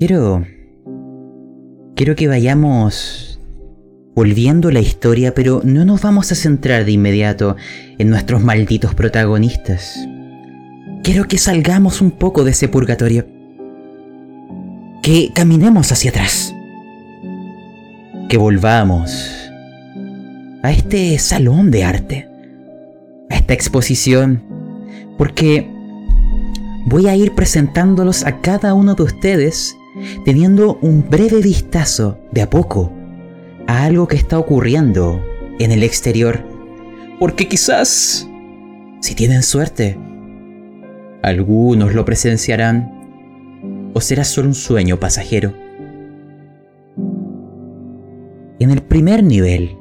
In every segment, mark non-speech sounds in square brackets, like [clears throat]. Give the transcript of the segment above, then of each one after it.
Quiero... Quiero que vayamos volviendo la historia, pero no nos vamos a centrar de inmediato en nuestros malditos protagonistas. Quiero que salgamos un poco de ese purgatorio. Que caminemos hacia atrás. Que volvamos a este salón de arte. A esta exposición. Porque voy a ir presentándolos a cada uno de ustedes teniendo un breve vistazo de a poco a algo que está ocurriendo en el exterior. Porque quizás, si tienen suerte, algunos lo presenciarán o será solo un sueño pasajero. En el primer nivel,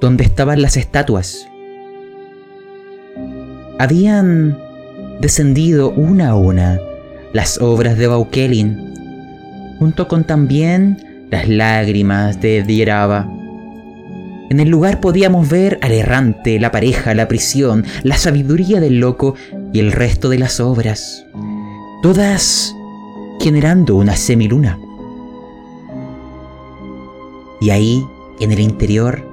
donde estaban las estatuas, habían descendido una a una las obras de Baukelin, junto con también las lágrimas de Dieraba. En el lugar podíamos ver al errante, la pareja, la prisión, la sabiduría del loco y el resto de las obras, todas generando una semiluna. Y ahí, en el interior,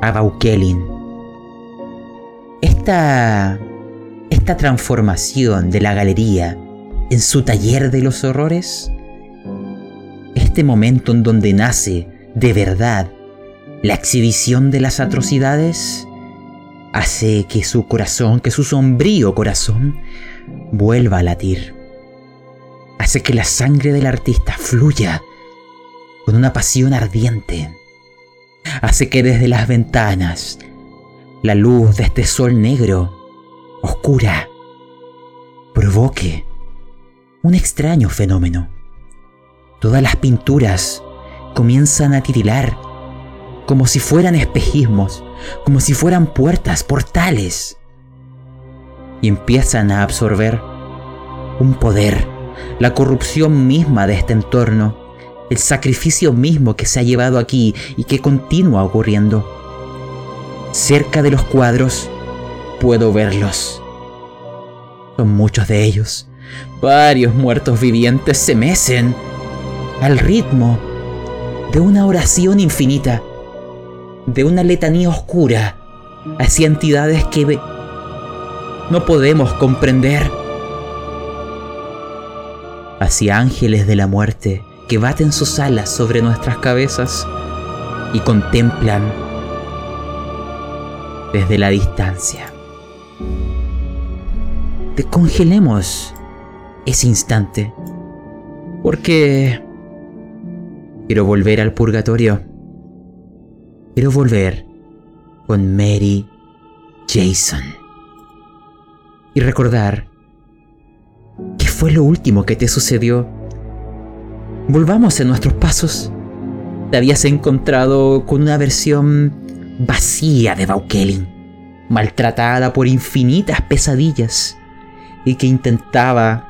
a Baukelin. Esta, esta transformación de la galería en su taller de los horrores, este momento en donde nace de verdad la exhibición de las atrocidades hace que su corazón, que su sombrío corazón, vuelva a latir. Hace que la sangre del artista fluya con una pasión ardiente. Hace que desde las ventanas la luz de este sol negro, oscura, provoque un extraño fenómeno. Todas las pinturas comienzan a titilar como si fueran espejismos, como si fueran puertas, portales. Y empiezan a absorber un poder, la corrupción misma de este entorno, el sacrificio mismo que se ha llevado aquí y que continúa ocurriendo. Cerca de los cuadros puedo verlos. Son muchos de ellos. Varios muertos vivientes se mecen al ritmo de una oración infinita de una letanía oscura hacia entidades que no podemos comprender, hacia ángeles de la muerte que baten sus alas sobre nuestras cabezas y contemplan desde la distancia. Descongelemos ese instante, porque quiero volver al purgatorio Quiero volver con Mary Jason. Y recordar qué fue lo último que te sucedió. Volvamos en nuestros pasos. Te habías encontrado con una versión vacía de Baukelin, maltratada por infinitas pesadillas y que intentaba,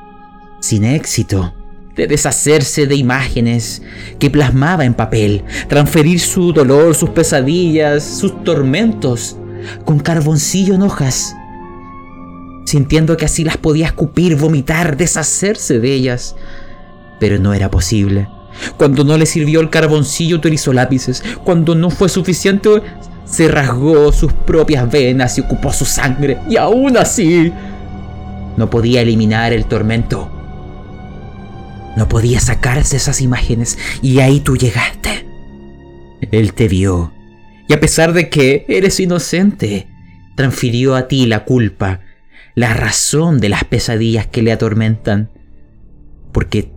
sin éxito, de deshacerse de imágenes que plasmaba en papel, transferir su dolor, sus pesadillas, sus tormentos con carboncillo en hojas, sintiendo que así las podía escupir, vomitar, deshacerse de ellas. Pero no era posible. Cuando no le sirvió el carboncillo utilizó lápices. Cuando no fue suficiente se rasgó sus propias venas y ocupó su sangre. Y aún así no podía eliminar el tormento. No podía sacarse esas imágenes y ahí tú llegaste. Él te vio y a pesar de que eres inocente, transfirió a ti la culpa, la razón de las pesadillas que le atormentan. Porque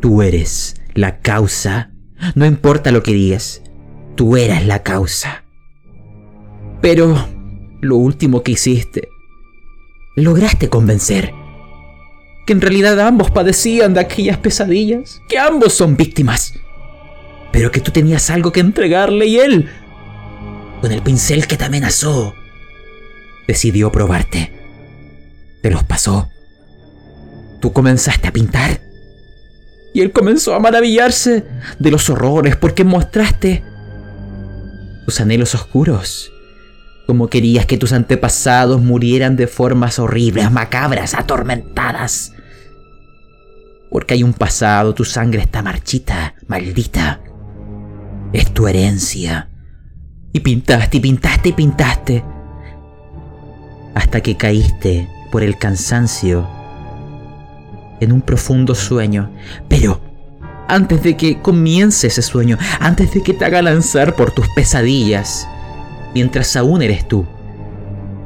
tú eres la causa. No importa lo que digas, tú eras la causa. Pero lo último que hiciste, lograste convencer que en realidad ambos padecían de aquellas pesadillas, que ambos son víctimas, pero que tú tenías algo que entregarle y él, con el pincel que te amenazó, decidió probarte. Te los pasó. Tú comenzaste a pintar. Y él comenzó a maravillarse de los horrores porque mostraste tus anhelos oscuros. Como querías que tus antepasados murieran de formas horribles, macabras, atormentadas. Porque hay un pasado, tu sangre está marchita, maldita. Es tu herencia. Y pintaste, y pintaste, y pintaste. Hasta que caíste por el cansancio en un profundo sueño. Pero antes de que comience ese sueño, antes de que te haga lanzar por tus pesadillas, mientras aún eres tú,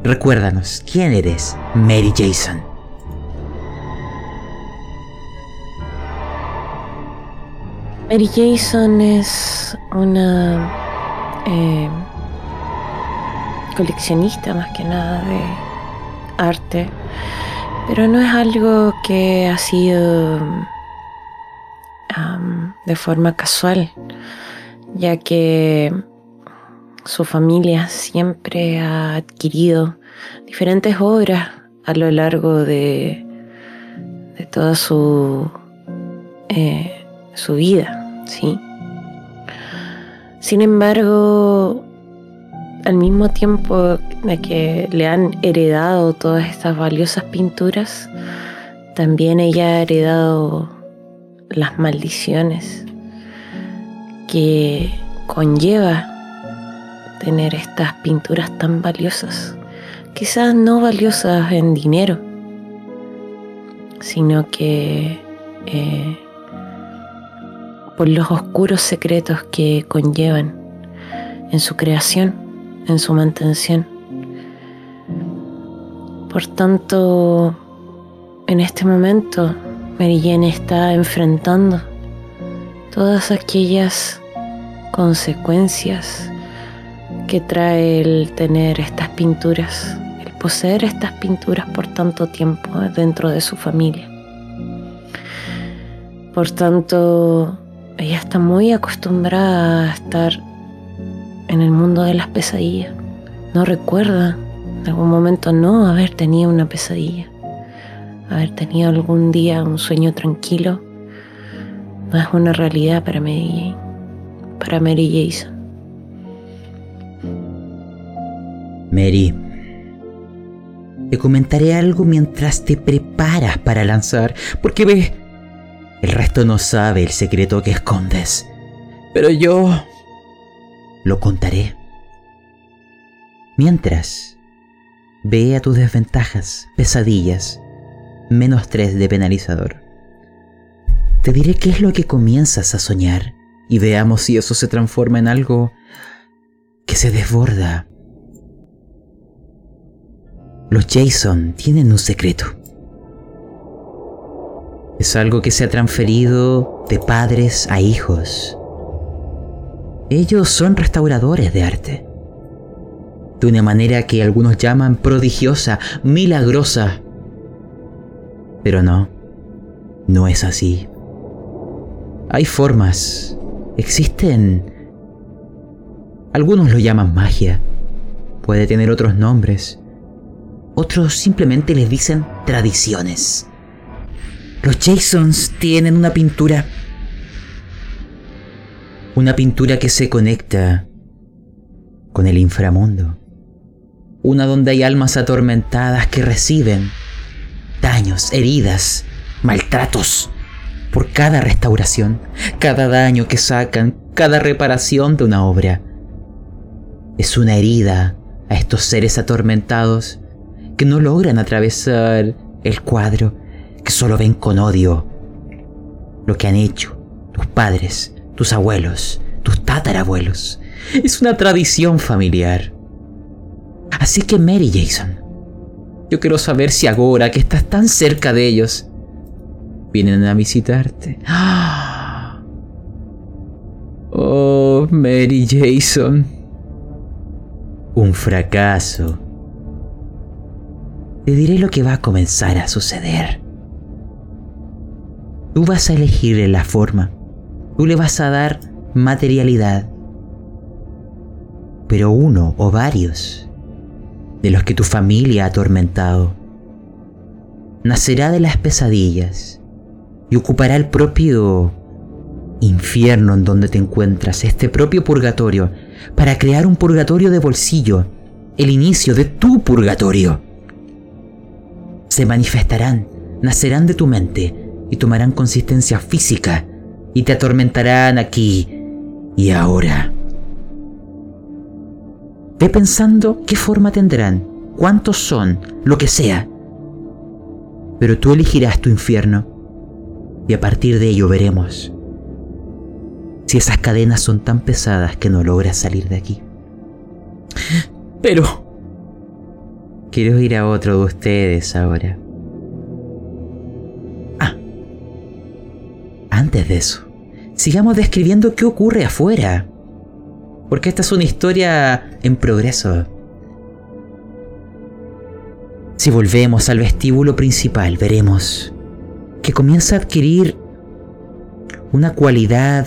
recuérdanos quién eres, Mary Jason. Mary Jason es una eh, coleccionista más que nada de arte, pero no es algo que ha sido de forma casual, ya que su familia siempre ha adquirido diferentes obras a lo largo de, de toda su, eh, su vida, ¿sí? Sin embargo, al mismo tiempo de que le han heredado todas estas valiosas pinturas, también ella ha heredado las maldiciones que conlleva tener estas pinturas tan valiosas. Quizás no valiosas en dinero, sino que eh, por los oscuros secretos que conllevan en su creación, en su mantención. Por tanto, en este momento Mary está enfrentando todas aquellas consecuencias que trae el tener estas pinturas, el poseer estas pinturas por tanto tiempo dentro de su familia. Por tanto, ella está muy acostumbrada a estar en el mundo de las pesadillas. No recuerda en algún momento no haber tenido una pesadilla haber tenido algún día un sueño tranquilo no es una realidad para Mary, para Mary Jason. Mary, te comentaré algo mientras te preparas para lanzar, porque ves, el resto no sabe el secreto que escondes, pero yo lo contaré. Mientras, ve a tus desventajas, pesadillas, menos 3 de penalizador. Te diré qué es lo que comienzas a soñar y veamos si eso se transforma en algo que se desborda. Los Jason tienen un secreto. Es algo que se ha transferido de padres a hijos. Ellos son restauradores de arte. De una manera que algunos llaman prodigiosa, milagrosa pero no, no es así. Hay formas, existen... Algunos lo llaman magia, puede tener otros nombres. Otros simplemente les dicen tradiciones. Los Jasons tienen una pintura. Una pintura que se conecta con el inframundo. Una donde hay almas atormentadas que reciben daños, heridas, maltratos por cada restauración, cada daño que sacan, cada reparación de una obra. Es una herida a estos seres atormentados que no logran atravesar el cuadro, solo ven con odio lo que han hecho tus padres, tus abuelos, tus tatarabuelos. Es una tradición familiar. Así que Mary Jason, yo quiero saber si ahora que estás tan cerca de ellos, vienen a visitarte. [gasps] Oh, Mary Jason. Un fracaso. Te diré lo que va a comenzar a suceder. Tú vas a elegir la forma. Tú le vas a dar materialidad. Pero uno o varios de los que tu familia ha atormentado. Nacerá de las pesadillas y ocupará el propio infierno en donde te encuentras, este propio purgatorio, para crear un purgatorio de bolsillo, el inicio de tu purgatorio. Se manifestarán, nacerán de tu mente y tomarán consistencia física y te atormentarán aquí y ahora. Ve pensando qué forma tendrán, cuántos son, lo que sea. Pero tú elegirás tu infierno y a partir de ello veremos si esas cadenas son tan pesadas que no logras salir de aquí. Pero... Quiero ir a otro de ustedes ahora. Antes de eso, sigamos describiendo qué ocurre afuera. Porque esta es una historia en progreso. Si volvemos al vestíbulo principal, veremos que comienza a adquirir una cualidad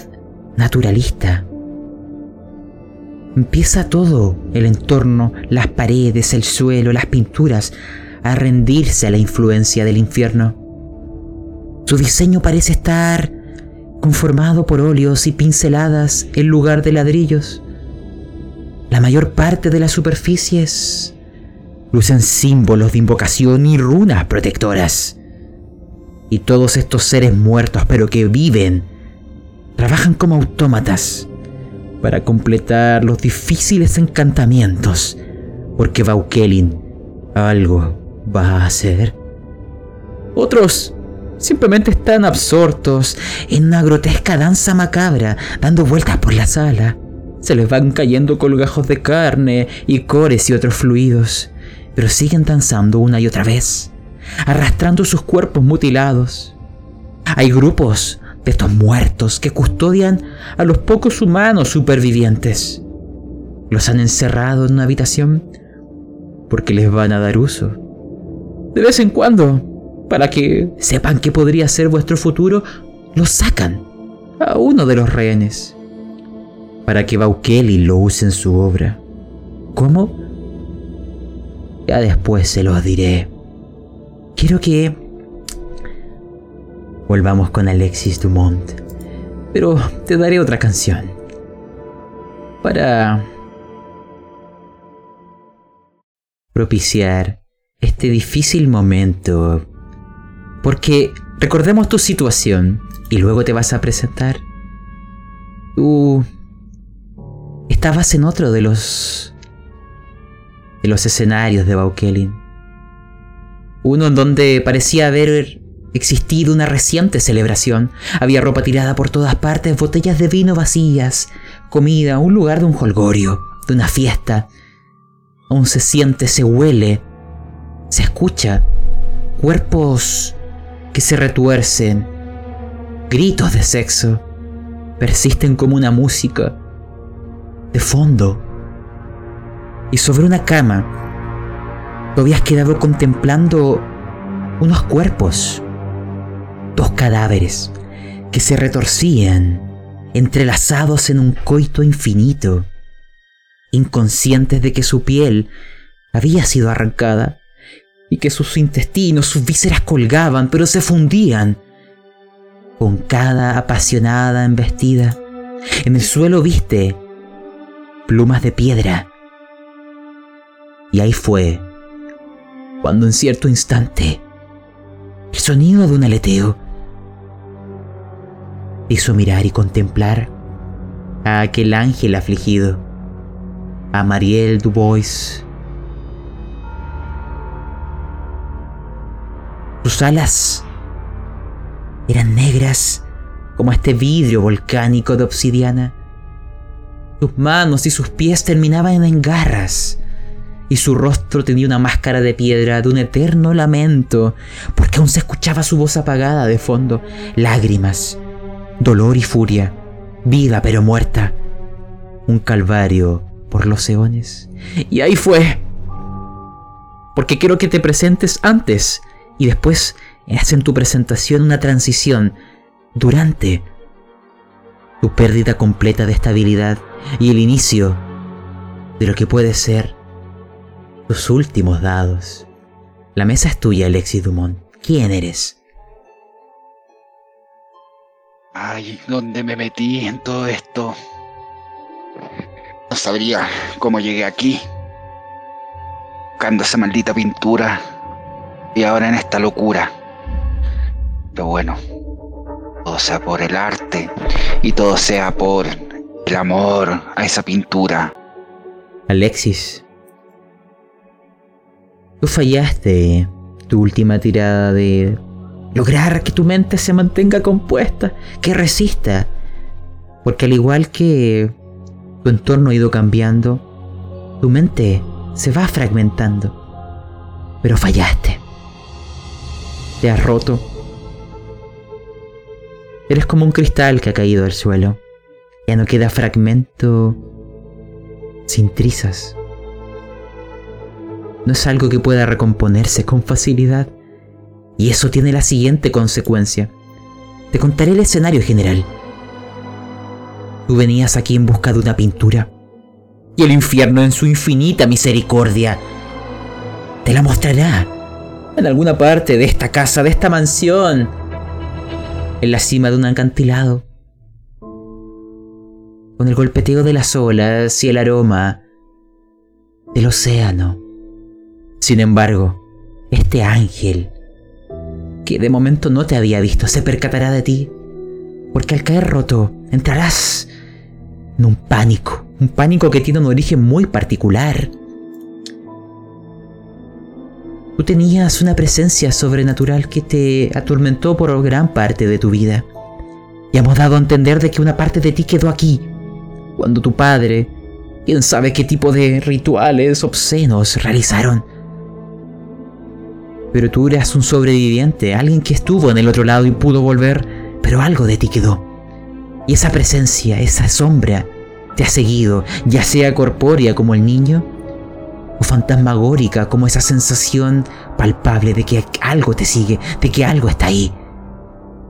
naturalista. Empieza todo, el entorno, las paredes, el suelo, las pinturas, a rendirse a la influencia del infierno. Su diseño parece estar conformado por óleos y pinceladas en lugar de ladrillos. La mayor parte de las superficies lucen símbolos de invocación y runas protectoras. Y todos estos seres muertos pero que viven trabajan como autómatas para completar los difíciles encantamientos, porque Baukelin algo va a hacer. Otros simplemente están absortos en una grotesca danza macabra, dando vueltas por la sala. Se les van cayendo colgajos de carne y cores y otros fluidos, pero siguen danzando una y otra vez, arrastrando sus cuerpos mutilados. Hay grupos de estos muertos que custodian a los pocos humanos supervivientes. Los han encerrado en una habitación porque les van a dar uso. De vez en cuando, para que sepan que podría ser vuestro futuro, los sacan a uno de los rehenes. Para que Baukeli lo use en su obra. ¿Cómo? Ya después se los diré. Quiero que volvamos con Alexis Dumont. Pero te daré otra canción. Para propiciar este difícil momento. Porque recordemos tu situación y luego te vas a presentar. Tú estabas en otro de los de los escenarios de Baukelin. Uno en donde parecía haber existido una reciente celebración. Había ropa tirada por todas partes, botellas de vino vacías, comida, un lugar de un holgorio, de una fiesta. Aún se siente, se huele, se escucha cuerpos que se retuercen, gritos de sexo, persisten como una música de fondo. Y sobre una cama, tú habías quedado contemplando unos cuerpos dos cadáveres que se retorcían, entrelazados en un coito infinito, inconscientes de que su piel había sido arrancada y que sus intestinos, sus vísceras colgaban, pero se fundían con cada apasionada embestida. En el suelo viste plumas de piedra. Y ahí fue cuando en cierto instante el sonido de un aleteo hizo mirar y contemplar a aquel ángel afligido, a Marielle Dubois. Sus alas eran negras como este vidrio volcánico de obsidiana. Sus manos y sus pies terminaban en garras y su rostro tenía una máscara de piedra de un eterno lamento, porque aún se escuchaba su voz apagada de fondo, lágrimas, dolor y furia, vida pero muerta, un calvario por los eones. Y ahí fue, porque quiero que te presentes antes y después hacen tu presentación una transición durante tu pérdida completa de estabilidad y el inicio de lo que puede ser tus últimos dados. La mesa es tuya, Alexis Dumont. ¿Quién eres? Ay, ¿dónde me metí en todo esto? No sabría cómo llegué aquí. Buscando esa maldita pintura. Y ahora en esta locura. Pero bueno, todo sea por el arte y todo sea por el amor a esa pintura. Alexis, tú fallaste tu última tirada de lograr que tu mente se mantenga compuesta, que resista. Porque al igual que tu entorno ha ido cambiando, tu mente se va fragmentando. Pero fallaste. Te has roto. Eres como un cristal que ha caído al suelo. Ya no queda fragmento sin trizas. No es algo que pueda recomponerse con facilidad. Y eso tiene la siguiente consecuencia. Te contaré el escenario general. Tú venías aquí en busca de una pintura. Y el infierno en su infinita misericordia te la mostrará. En alguna parte de esta casa, de esta mansión. En la cima de un acantilado. Con el golpeteo de las olas y el aroma del océano. Sin embargo, este ángel, que de momento no te había visto, se percatará de ti. Porque al caer roto, entrarás en un pánico. Un pánico que tiene un origen muy particular. Tú tenías una presencia sobrenatural que te atormentó por gran parte de tu vida. Y hemos dado a entender de que una parte de ti quedó aquí. Cuando tu padre, quién sabe qué tipo de rituales obscenos realizaron. Pero tú eras un sobreviviente, alguien que estuvo en el otro lado y pudo volver, pero algo de ti quedó. Y esa presencia, esa sombra, te ha seguido, ya sea corpórea como el niño, o fantasmagórica como esa sensación palpable de que algo te sigue, de que algo está ahí.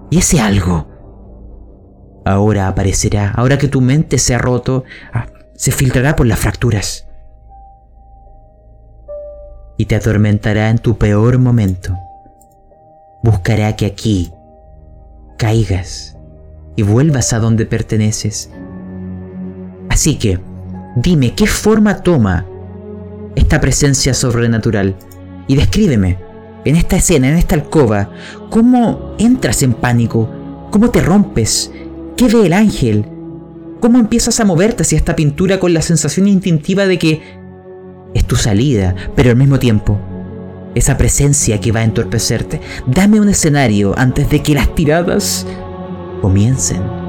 Y ese algo ahora aparecerá, ahora que tu mente se ha roto, ah, se filtrará por las fracturas y te atormentará en tu peor momento. Buscará que aquí caigas y vuelvas a donde perteneces. Así que, dime qué forma toma esta presencia sobrenatural y descríbeme, en esta escena, en esta alcoba, cómo entras en pánico, cómo te rompes, qué ve el ángel, cómo empiezas a moverte hacia esta pintura con la sensación instintiva de que es tu salida, pero al mismo tiempo, esa presencia que va a entorpecerte. Dame un escenario antes de que las tiradas comiencen.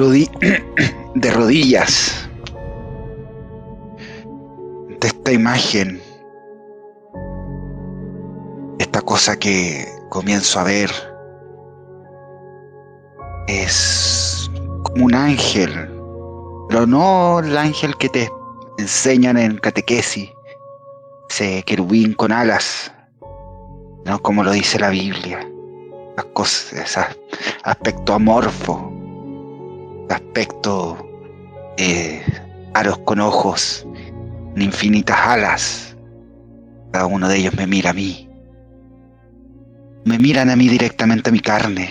[clears throat] de rodillas de esta imagen, esta cosa que comienzo a ver es como un ángel, pero no el ángel que te enseñan en catequesis, ese querubín con alas, no como lo dice la Biblia, las cosas, ese aspecto amorfo aspecto eh, aros con ojos, infinitas alas. Cada uno de ellos me mira a mí. Me miran a mí directamente a mi carne.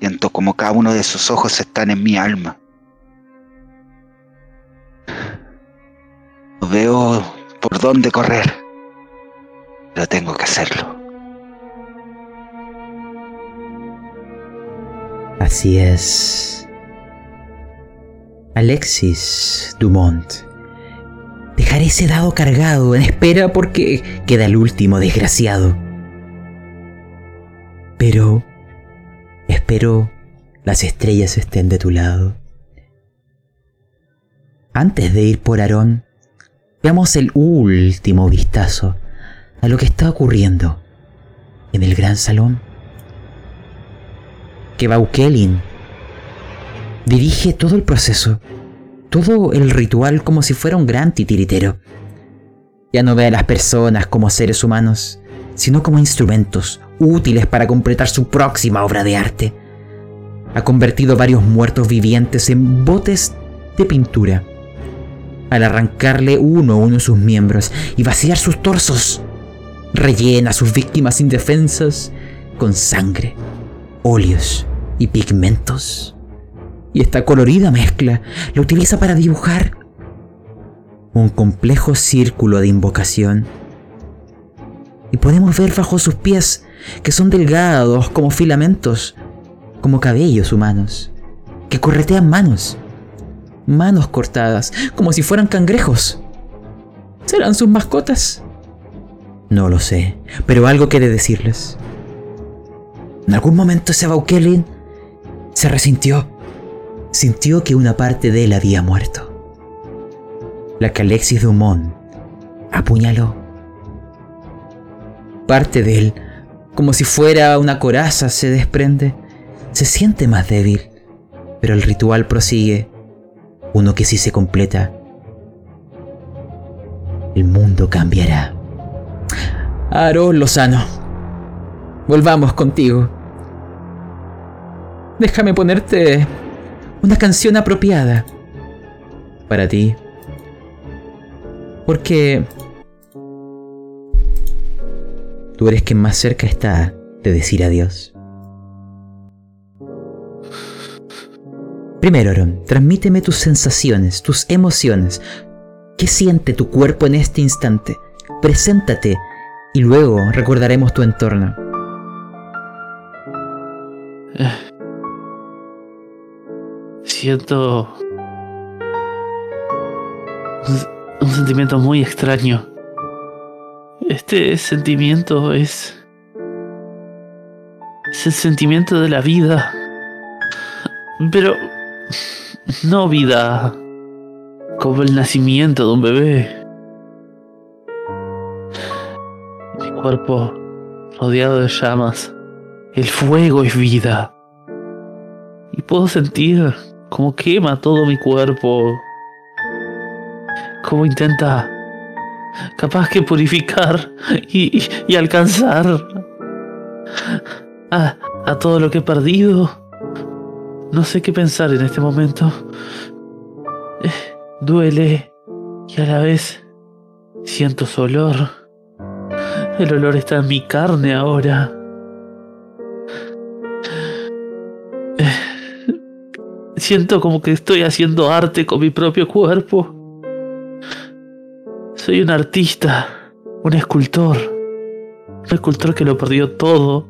Siento como cada uno de sus ojos están en mi alma. No veo por dónde correr, pero tengo que hacerlo. Así es. Alexis Dumont. Dejaré ese dado cargado en espera porque queda el último desgraciado. Pero espero las estrellas estén de tu lado. Antes de ir por Aarón, veamos el último vistazo a lo que está ocurriendo en el gran salón. Que Baukelin dirige todo el proceso, todo el ritual como si fuera un gran titiritero. Ya no ve a las personas como seres humanos, sino como instrumentos útiles para completar su próxima obra de arte. Ha convertido varios muertos vivientes en botes de pintura. Al arrancarle uno a uno sus miembros y vaciar sus torsos, rellena a sus víctimas indefensas con sangre, óleos y pigmentos y esta colorida mezcla la utiliza para dibujar un complejo círculo de invocación. Y podemos ver bajo sus pies que son delgados como filamentos, como cabellos humanos, que corretean manos, manos cortadas, como si fueran cangrejos. ¿Serán sus mascotas? No lo sé, pero algo quiere decirles. En algún momento ese Baukelin se resintió. Sintió que una parte de él había muerto. La que Alexis Dumont apuñaló. Parte de él, como si fuera una coraza, se desprende. Se siente más débil, pero el ritual prosigue. Uno que sí se completa. El mundo cambiará. Aaron Lozano, volvamos contigo. Déjame ponerte una canción apropiada para ti. Porque tú eres quien más cerca está de decir adiós. Primero, Aaron, transmíteme tus sensaciones, tus emociones. ¿Qué siente tu cuerpo en este instante? Preséntate y luego recordaremos tu entorno. Siento un sentimiento muy extraño. Este sentimiento es... Es el sentimiento de la vida. Pero... No vida como el nacimiento de un bebé. Mi cuerpo rodeado de llamas. El fuego es vida. Y puedo sentir cómo quema todo mi cuerpo. Cómo intenta capaz que purificar y, y alcanzar a, a todo lo que he perdido. No sé qué pensar en este momento. Eh, duele y a la vez siento su olor. El olor está en mi carne ahora. Siento como que estoy haciendo arte con mi propio cuerpo. Soy un artista, un escultor. Un escultor que lo perdió todo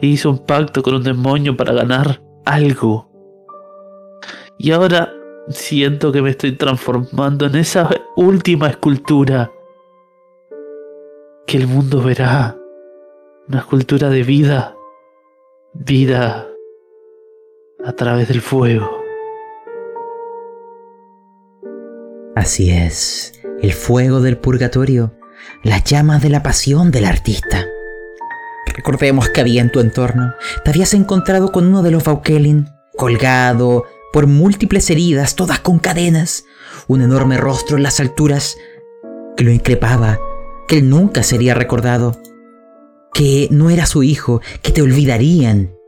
e hizo un pacto con un demonio para ganar algo. Y ahora siento que me estoy transformando en esa última escultura que el mundo verá. Una escultura de vida. Vida a través del fuego. Así es, el fuego del purgatorio, las llamas de la pasión del artista. Recordemos que había en tu entorno, te habías encontrado con uno de los Baukelin, colgado por múltiples heridas, todas con cadenas, un enorme rostro en las alturas que lo increpaba, que él nunca sería recordado, que no era su hijo, que te olvidarían.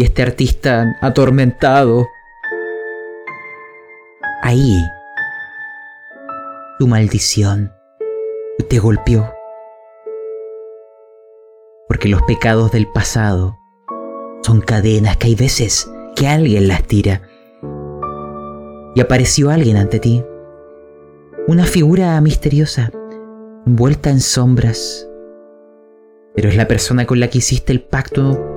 Y este artista atormentado, ahí, tu maldición te golpeó. Porque los pecados del pasado son cadenas que hay veces que alguien las tira. Y apareció alguien ante ti. Una figura misteriosa, envuelta en sombras. Pero es la persona con la que hiciste el pacto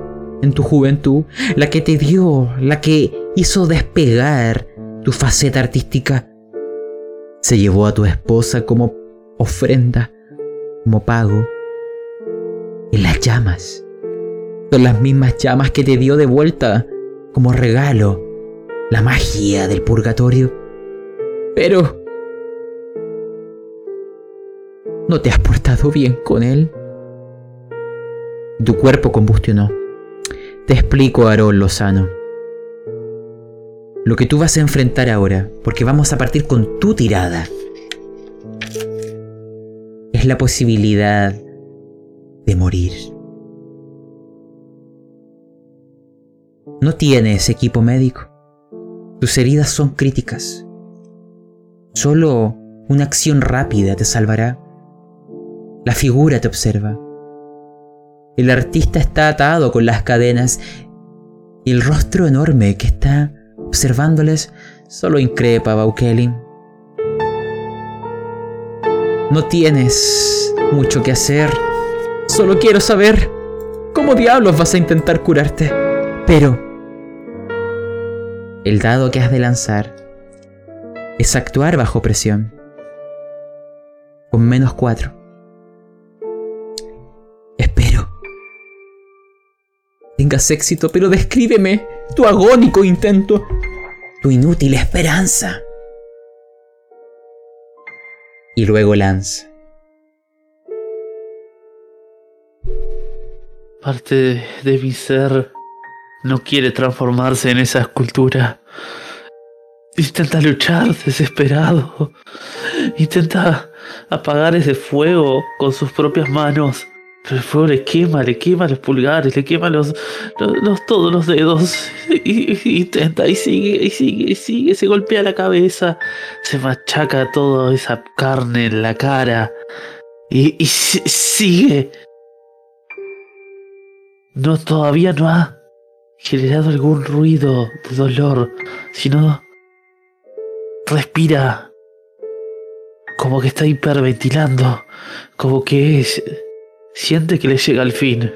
en tu juventud, la que te dio, la que hizo despegar tu faceta artística. Se llevó a tu esposa como ofrenda, como pago, en las llamas. Son las mismas llamas que te dio de vuelta como regalo la magia del purgatorio. Pero... ¿No te has portado bien con él? Tu cuerpo combustionó. Te explico, Aarón Lozano. Lo que tú vas a enfrentar ahora, porque vamos a partir con tu tirada, es la posibilidad de morir. No tienes equipo médico. Tus heridas son críticas. Solo una acción rápida te salvará. La figura te observa. El artista está atado con las cadenas y el rostro enorme que está observándoles solo increpa a Baukelin. No tienes mucho que hacer. Solo quiero saber cómo diablos vas a intentar curarte. Pero el dado que has de lanzar es actuar bajo presión. Con menos 4. Tengas éxito, pero descríbeme tu agónico intento. Tu inútil esperanza. Y luego lanza. Parte de, mi ser no quiere transformarse en esa escultura. Intenta luchar desesperado. Intenta apagar ese fuego con sus propias manos. Pero el fuego le quema, le quema los pulgares, le quema los, los, todos los dedos. [laughs] Y, y intenta y sigue, y sigue, y sigue, se golpea la cabeza, se machaca toda esa carne en la cara. Y, y si- sigue. No, todavía no ha generado algún ruido de dolor, sino respira como que está hiperventilando, como que es- siente que le llega al fin,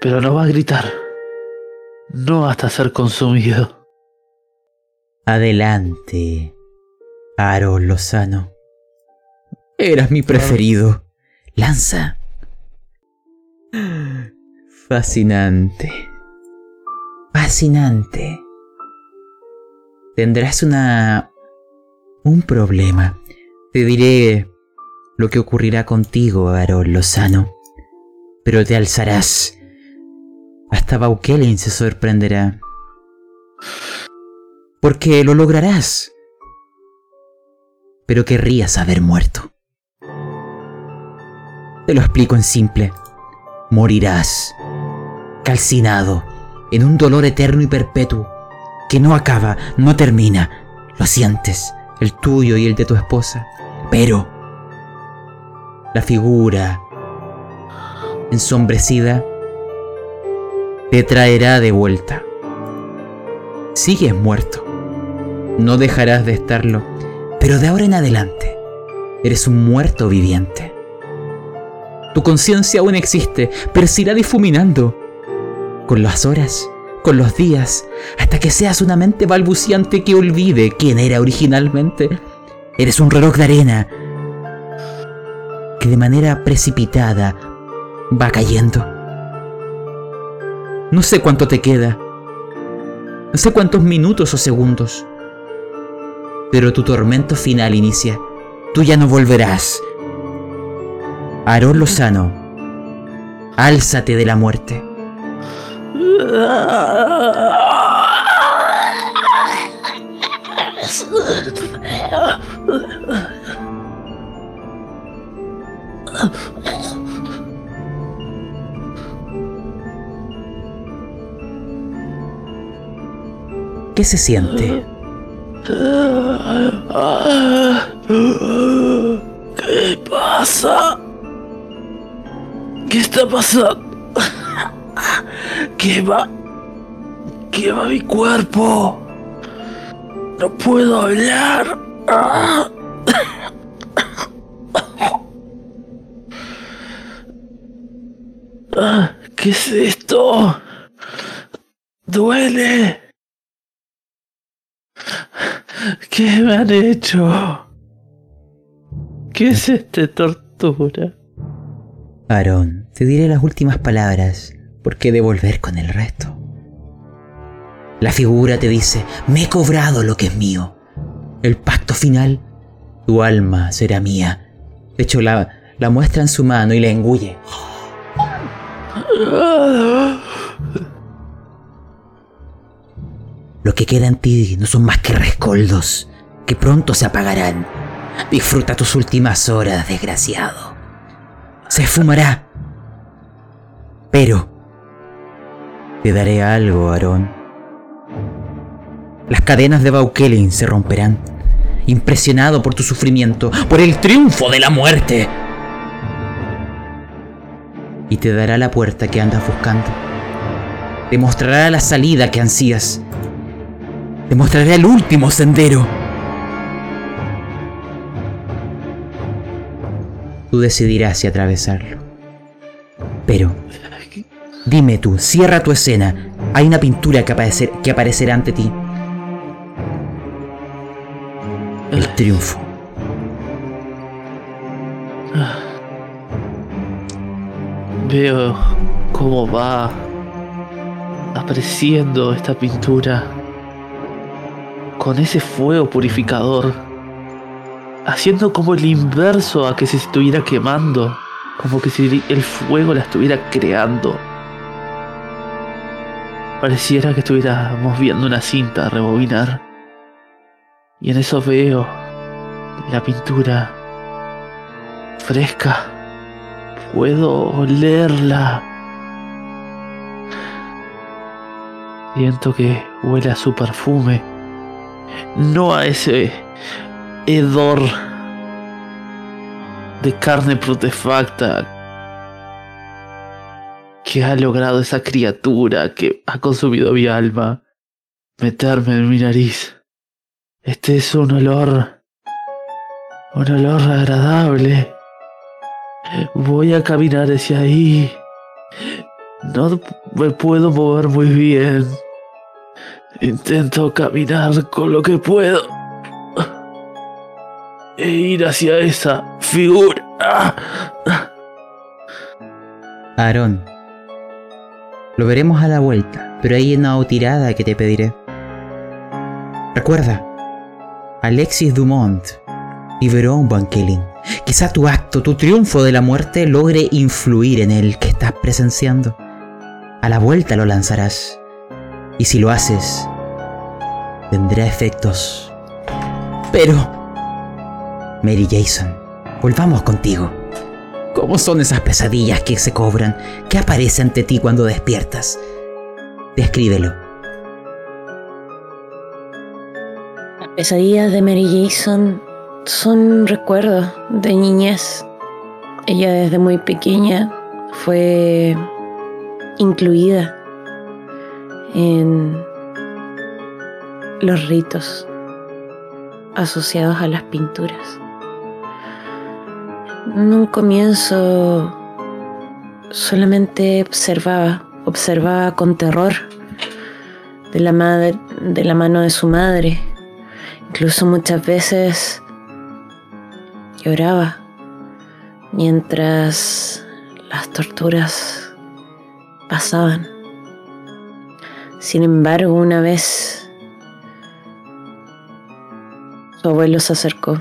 pero no va a gritar, no hasta ser consumido. Adelante, Aaron Lozano. Eras mi preferido. Lanza. Fascinante. Fascinante. Tendrás una... un problema. Te diré lo que ocurrirá contigo, Aaron Lozano. Pero te alzarás. Hasta Baukelin se sorprenderá. Porque lo lograrás. Pero querrías haber muerto. Te lo explico en simple. Morirás. Calcinado. En un dolor eterno y perpetuo. Que no acaba, no termina. Lo sientes. El tuyo y el de tu esposa. Pero... La figura... Ensombrecida... Te traerá de vuelta. Sigues muerto. No dejarás de estarlo. Pero de ahora en adelante, eres un muerto viviente. Tu conciencia aún existe, pero se irá difuminando. Con las horas, con los días, hasta que seas una mente balbuciante que olvide quién era originalmente. Eres un reloj de arena que de manera precipitada va cayendo. No sé cuánto te queda. No sé cuántos minutos o segundos. Pero tu tormento final inicia. Tú ya no volverás. Aarón Lozano, álzate de la muerte. [laughs] ¿Qué se siente? ¿Qué pasa? ¿Qué está pasando? ¿Qué va? ¿Qué va mi cuerpo? No puedo hablar. Ah. ¿Qué es esto? Duele. ¿Qué me han hecho? ¿Qué es esta tortura? Aarón, te diré las últimas palabras porque he de volver con el resto. La figura te dice, me he cobrado lo que es mío. El pacto final, tu alma será mía. De hecho, la, la muestra en su mano y la engulle. Lo que queda en ti no son más que rescoldos, que pronto se apagarán. Disfruta tus últimas horas, desgraciado. Se esfumará. Pero... Te daré algo, Aarón. Las cadenas de Baukelin se romperán, impresionado por tu sufrimiento, por el triunfo de la muerte. Y te dará la puerta que andas buscando. Te mostrará la salida que ansías. Te mostrará el último sendero. Tú decidirás si atravesarlo. Pero, dime tú, cierra tu escena. Hay una pintura que, que aparecerá ante ti. El triunfo. Veo cómo va apareciendo esta pintura con ese fuego purificador, haciendo como el inverso a que se estuviera quemando, como que si el fuego la estuviera creando. Pareciera que estuviéramos viendo una cinta rebobinar. Y en eso veo la pintura fresca. Puedo olerla. Siento que huele a su perfume. No a ese hedor de carne protefacta que ha logrado esa criatura que ha consumido mi alma meterme en mi nariz. Este es un olor, un olor agradable. Voy a caminar hacia ahí. No me puedo mover muy bien. Intento caminar con lo que puedo. E ir hacia esa figura. Aarón. Lo veremos a la vuelta, pero hay una tirada que te pediré. Recuerda, Alexis Dumont a un Van. Quizá tu acto, tu triunfo de la muerte logre influir en el que estás presenciando. A la vuelta lo lanzarás. Y si lo haces, tendrá efectos. Pero... Mary Jason, volvamos contigo. ¿Cómo son esas pesadillas que se cobran? ¿Qué aparece ante ti cuando despiertas? Descríbelo. Las pesadillas de Mary Jason son recuerdos de niñez. Ella desde muy pequeña fue incluida en los ritos asociados a las pinturas. En un comienzo solamente observaba, observaba con terror de la, madre, de la mano de su madre. Incluso muchas veces lloraba mientras las torturas pasaban. Sin embargo, una vez su abuelo se acercó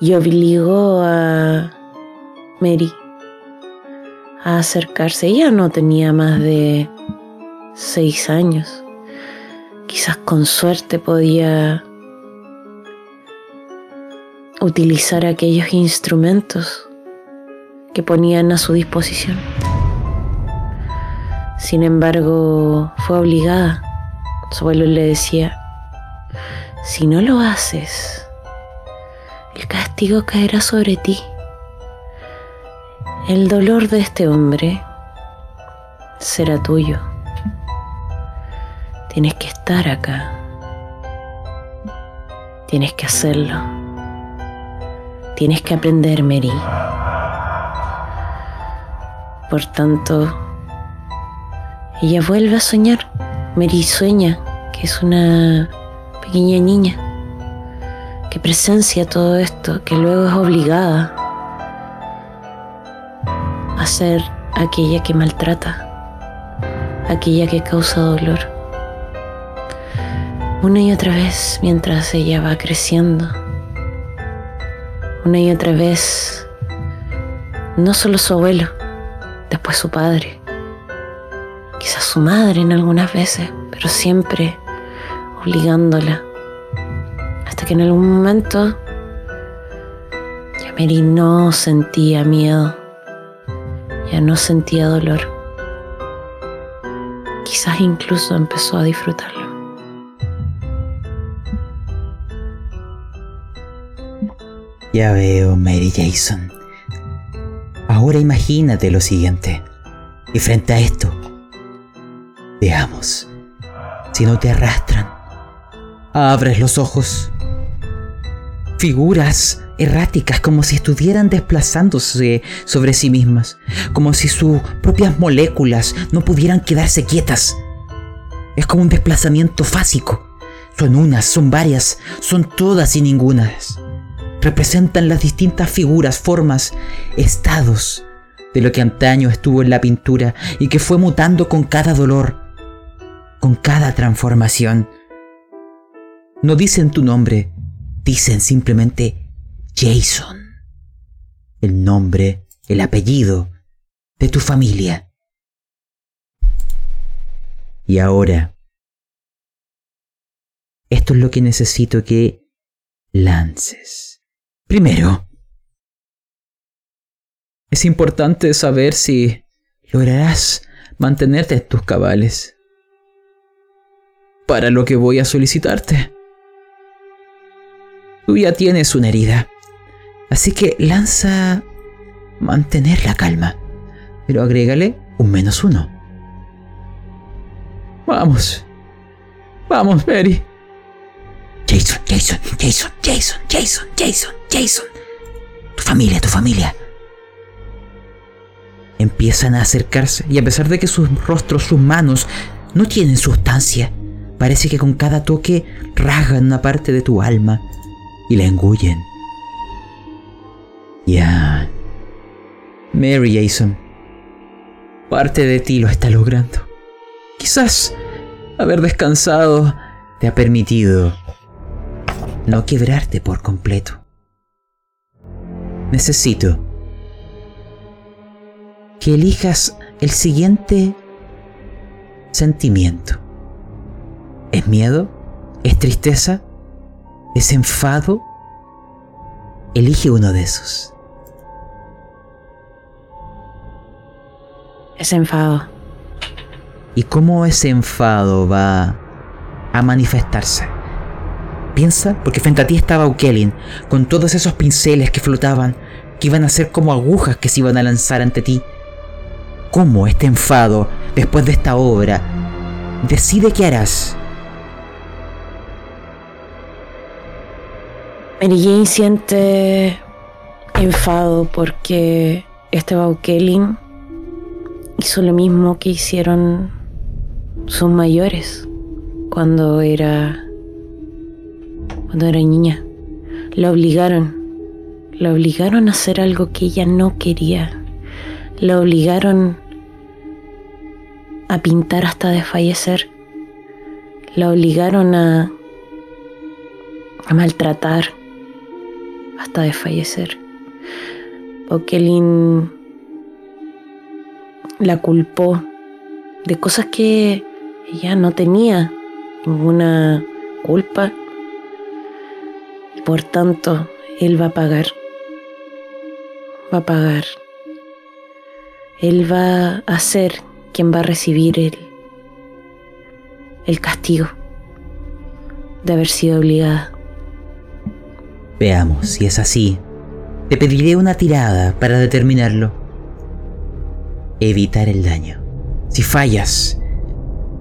y obligó a Mary a acercarse. Ella no tenía más de seis años. Quizás con suerte podía utilizar aquellos instrumentos que ponían a su disposición. Sin embargo, fue obligada. Su abuelo le decía, si no lo haces, el castigo caerá sobre ti. El dolor de este hombre será tuyo. Tienes que estar acá. Tienes que hacerlo. Tienes que aprender, Mary. Por tanto, ella vuelve a soñar. Mary sueña que es una pequeña niña que presencia todo esto, que luego es obligada a ser aquella que maltrata, aquella que causa dolor. Una y otra vez mientras ella va creciendo, una y otra vez, no solo su abuelo, después su padre, quizás su madre en algunas veces, pero siempre obligándola. Hasta que en algún momento ya Mary no sentía miedo, ya no sentía dolor. Quizás incluso empezó a disfrutarlo. Ya veo, Mary Jason. Ahora imagínate lo siguiente. Y frente a esto, veamos si no te arrastran. Abres los ojos. figuras erráticas, como si estuvieran desplazándose sobre sí mismas, como si sus propias moléculas no pudieran quedarse quietas. Es como un desplazamiento fásico. Son unas, son varias, son todas y ningunas. Representan las distintas figuras, formas, estados de lo que antaño estuvo en la pintura y que fue mutando con cada dolor, con cada transformación. No dicen tu nombre, dicen simplemente Jason. El nombre, el apellido de tu familia. Y ahora, esto es lo que necesito que lances. Primero, es importante saber si lograrás mantenerte en tus cabales para lo que voy a solicitarte. Tú ya tienes una herida, así que lanza mantener la calma, pero agrégale un menos uno. Vamos, vamos, Mary. Jason, Jason, Jason, Jason, Jason, Jason, Jason. Tu familia, tu familia empiezan a acercarse y a pesar de que sus rostros, sus manos no tienen sustancia, parece que con cada toque rasgan una parte de tu alma y la engullen. Ya. Mary Jason, parte de ti lo está logrando. Quizás haber descansado te ha permitido no quebrarte por completo. Necesito que elijas el siguiente sentimiento. ¿Es miedo? ¿Es tristeza? ¿Es enfado? Elige uno de esos. Es enfado. ¿Y cómo ese enfado va a manifestarse? Piensa, porque frente a ti estaba Ukelin, con todos esos pinceles que flotaban, que iban a ser como agujas que se iban a lanzar ante ti cómo este enfado, después de esta obra, decide qué harás. Mary Jane siente enfado porque este Baukelin hizo lo mismo que hicieron sus mayores cuando era cuando era niña. La obligaron, la obligaron a hacer algo que ella no quería. La obligaron a pintar hasta desfallecer. La obligaron a, a maltratar hasta desfallecer. Okelin la culpó de cosas que ella no tenía ninguna culpa. Por tanto, él va a pagar. Va a pagar él va a ser quien va a recibir el, el castigo de haber sido obligada. Veamos si es así. Te pediré una tirada para determinarlo. Evitar el daño. Si fallas,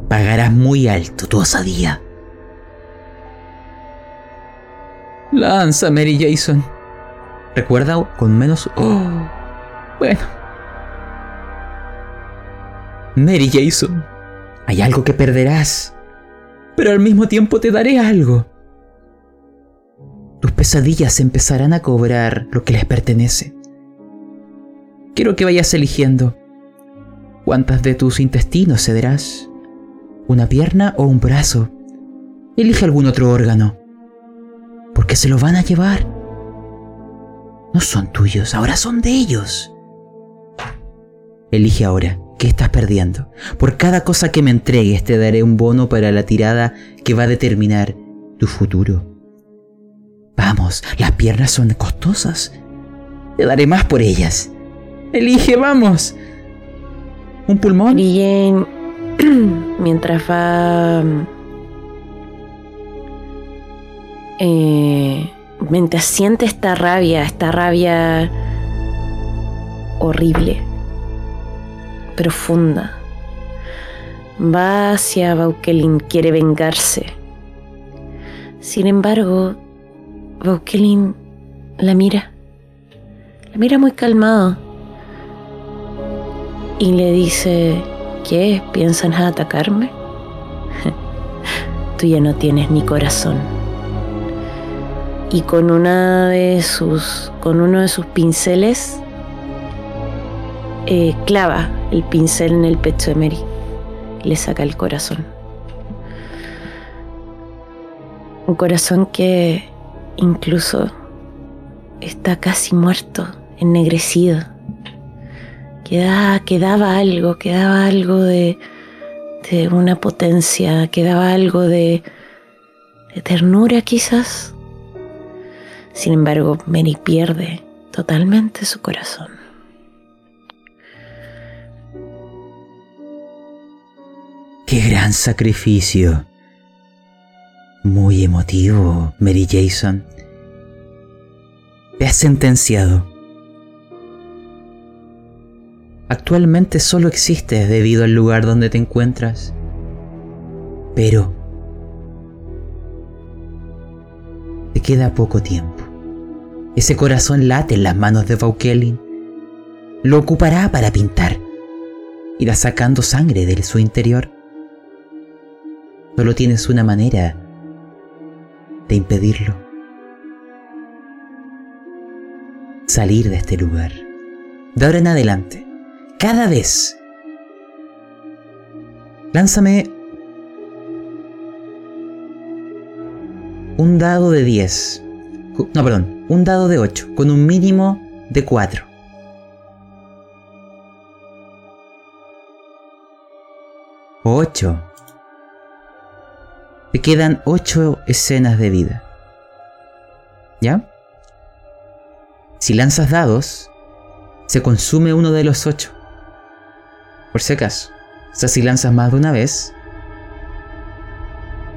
pagarás muy alto tu osadía. Lanza, Mary Jason. Recuerda con menos... Oh, bueno, Mary Jason, hay algo que perderás, pero al mismo tiempo te daré algo. Tus pesadillas empezarán a cobrar lo que les pertenece. Quiero que vayas eligiendo cuántas de tus intestinos cederás, una pierna o un brazo. Elige algún otro órgano, porque se lo van a llevar. No son tuyos, ahora son de ellos. Elige ahora. ¿Qué estás perdiendo? Por cada cosa que me entregues te daré un bono para la tirada que va a determinar tu futuro. Vamos, las piernas son costosas. Te daré más por ellas. Elige, vamos. ¿Un pulmón? Bien, [clears throat] mientras va... Eh, mientras siente esta rabia, esta rabia horrible profunda. Va hacia Baukelin, quiere vengarse. Sin embargo, Baukelin la mira. La mira muy calmado. Y le dice, ¿qué? ¿Piensan atacarme? [laughs] Tú ya no tienes ni corazón. Y con una de sus. con uno de sus pinceles. eh, clava el pincel en el pecho de Mary. Le saca el corazón. Un corazón que incluso está casi muerto, ennegrecido. Quedaba, quedaba algo, quedaba algo de, de una potencia, quedaba algo de, de ternura quizás. Sin embargo, Mary pierde totalmente su corazón. ¡Qué gran sacrificio! Muy emotivo, Mary Jason. Te has sentenciado. Actualmente solo existes debido al lugar donde te encuentras. Pero te queda poco tiempo. Ese corazón late en las manos de Baukelin. Lo ocupará para pintar. Irá sacando sangre de su interior. Solo tienes una manera de impedirlo. Salir de este lugar. De ahora en adelante, cada vez. Lánzame un dado de 10. No, perdón, un dado de 8 con un mínimo de 4. Ocho. Te quedan 8 escenas de vida. ¿Ya? Si lanzas dados, se consume uno de los 8. Por si acaso. O sea, si lanzas más de una vez,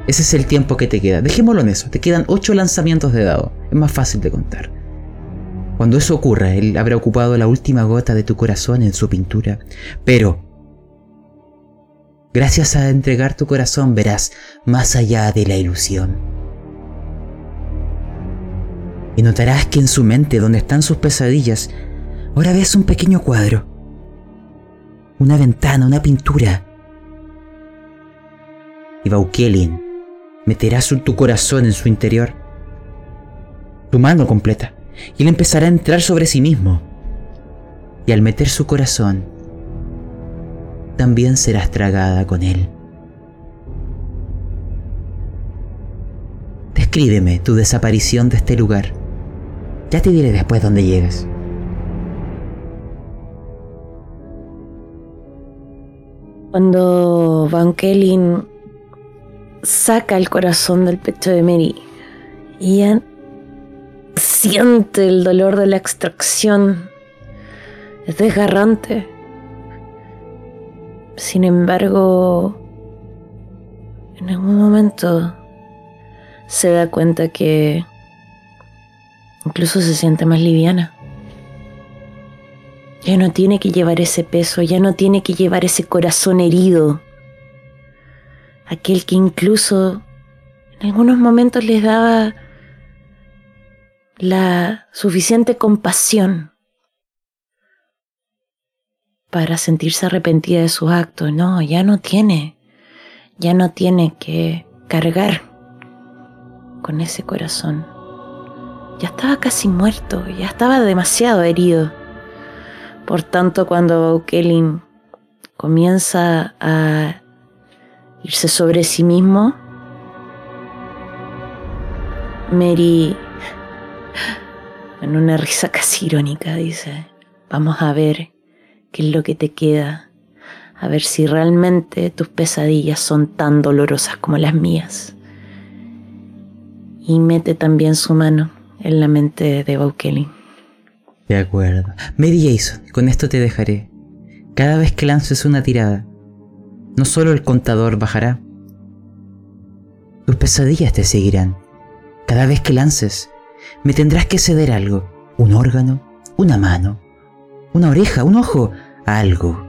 ese es el tiempo que te queda. Dejémoslo en eso. Te quedan 8 lanzamientos de dado. Es más fácil de contar. Cuando eso ocurra, él habrá ocupado la última gota de tu corazón en su pintura. Pero, gracias a entregar tu corazón, verás más allá de la ilusión. Y notarás que en su mente, donde están sus pesadillas, ahora ves un pequeño cuadro. Una ventana, una pintura. Y Baukelin meterá su, tu corazón en su interior. Tu mano completa. Y él empezará a entrar sobre sí mismo. Y al meter su corazón, también serás tragada con él. Descríbeme tu desaparición de este lugar. Ya te diré después dónde llegas. Cuando Van Kelly saca el corazón del pecho de Mary y ella siente el dolor de la extracción, es desgarrante. Sin embargo, en algún momento se da cuenta que incluso se siente más liviana. Ya no tiene que llevar ese peso, ya no tiene que llevar ese corazón herido. Aquel que incluso en algunos momentos les daba la suficiente compasión para sentirse arrepentida de sus actos. No, ya no tiene, ya no tiene que cargar con ese corazón. Ya estaba casi muerto, ya estaba demasiado herido. Por tanto, cuando Kelly comienza a irse sobre sí mismo, Mary, en una risa casi irónica, dice, vamos a ver qué es lo que te queda, a ver si realmente tus pesadillas son tan dolorosas como las mías. Y mete también su mano en la mente de Baukelin. De acuerdo. Mary Jason, con esto te dejaré. Cada vez que lances una tirada, no solo el contador bajará, tus pesadillas te seguirán. Cada vez que lances, me tendrás que ceder algo. Un órgano, una mano, una oreja, un ojo, algo.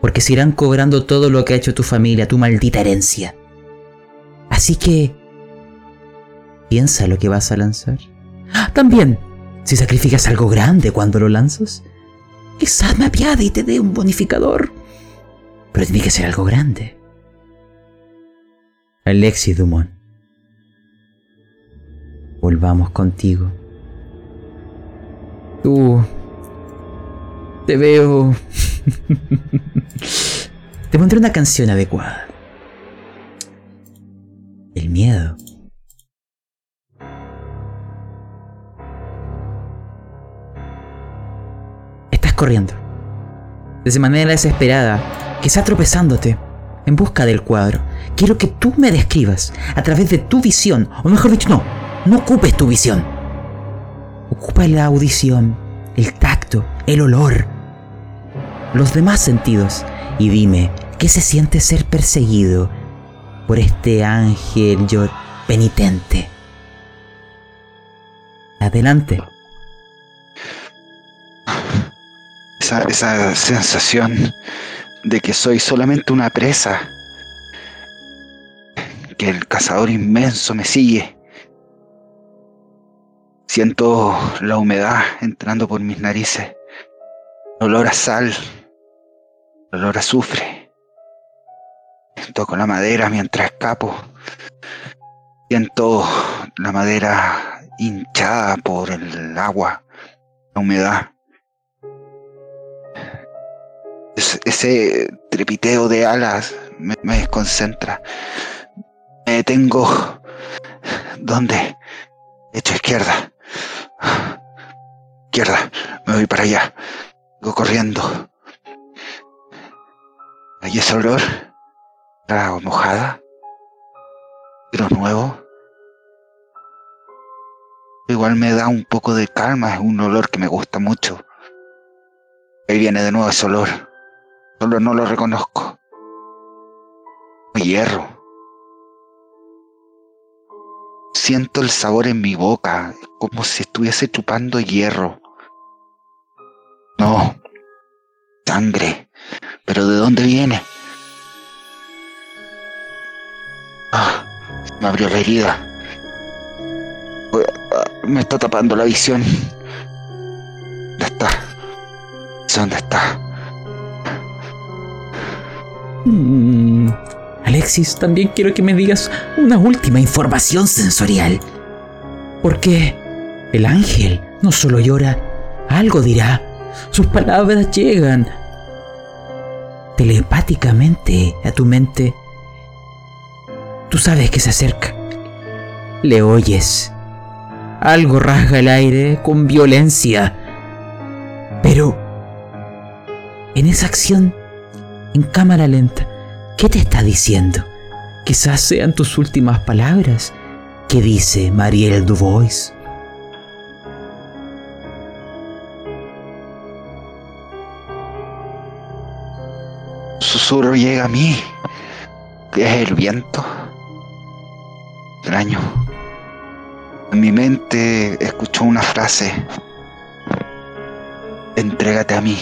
Porque se irán cobrando todo lo que ha hecho tu familia, tu maldita herencia. Así que... Piensa lo que vas a lanzar. También, si sacrificas algo grande cuando lo lanzas, quizás me apiade y te dé un bonificador. Pero tiene que ser algo grande. Alexis Dumont. Volvamos contigo. Tú... Te veo... [laughs] te pondré una canción adecuada. El miedo. Estás corriendo. De manera desesperada, quizá tropezándote, en busca del cuadro. Quiero que tú me describas a través de tu visión, o mejor dicho, no, no ocupes tu visión. Ocupa la audición, el tacto, el olor, los demás sentidos y dime qué se siente ser perseguido por este ángel yo penitente. Adelante. Esa, esa sensación de que soy solamente una presa, que el cazador inmenso me sigue. Siento la humedad entrando por mis narices, el olor a sal, el olor a azufre. Toco la madera mientras escapo. Siento la madera hinchada por el agua, la humedad. Ese trepiteo de alas me, desconcentra. Me detengo. ¿Dónde? Hecho izquierda. Izquierda. Me voy para allá. Sigo corriendo. Hay ese olor. La mojada. Pero nuevo. Igual me da un poco de calma. Es un olor que me gusta mucho. Ahí viene de nuevo ese olor. Solo no lo reconozco. Hierro. Siento el sabor en mi boca, como si estuviese chupando hierro. No. Sangre. ¿Pero de dónde viene? Ah, me abrió la herida. Me está tapando la visión. ¿Dónde está? ¿Dónde está? Mm, Alexis, también quiero que me digas una última información sensorial. Porque el ángel no solo llora, algo dirá. Sus palabras llegan telepáticamente a tu mente. Tú sabes que se acerca. Le oyes. Algo rasga el aire con violencia. Pero en esa acción en cámara lenta. ¿Qué te está diciendo? Quizás sean tus últimas palabras. ¿Qué dice Marielle Dubois? Susurro llega a mí. Es el viento. Extraño. En mi mente escucho una frase. Entrégate a mí.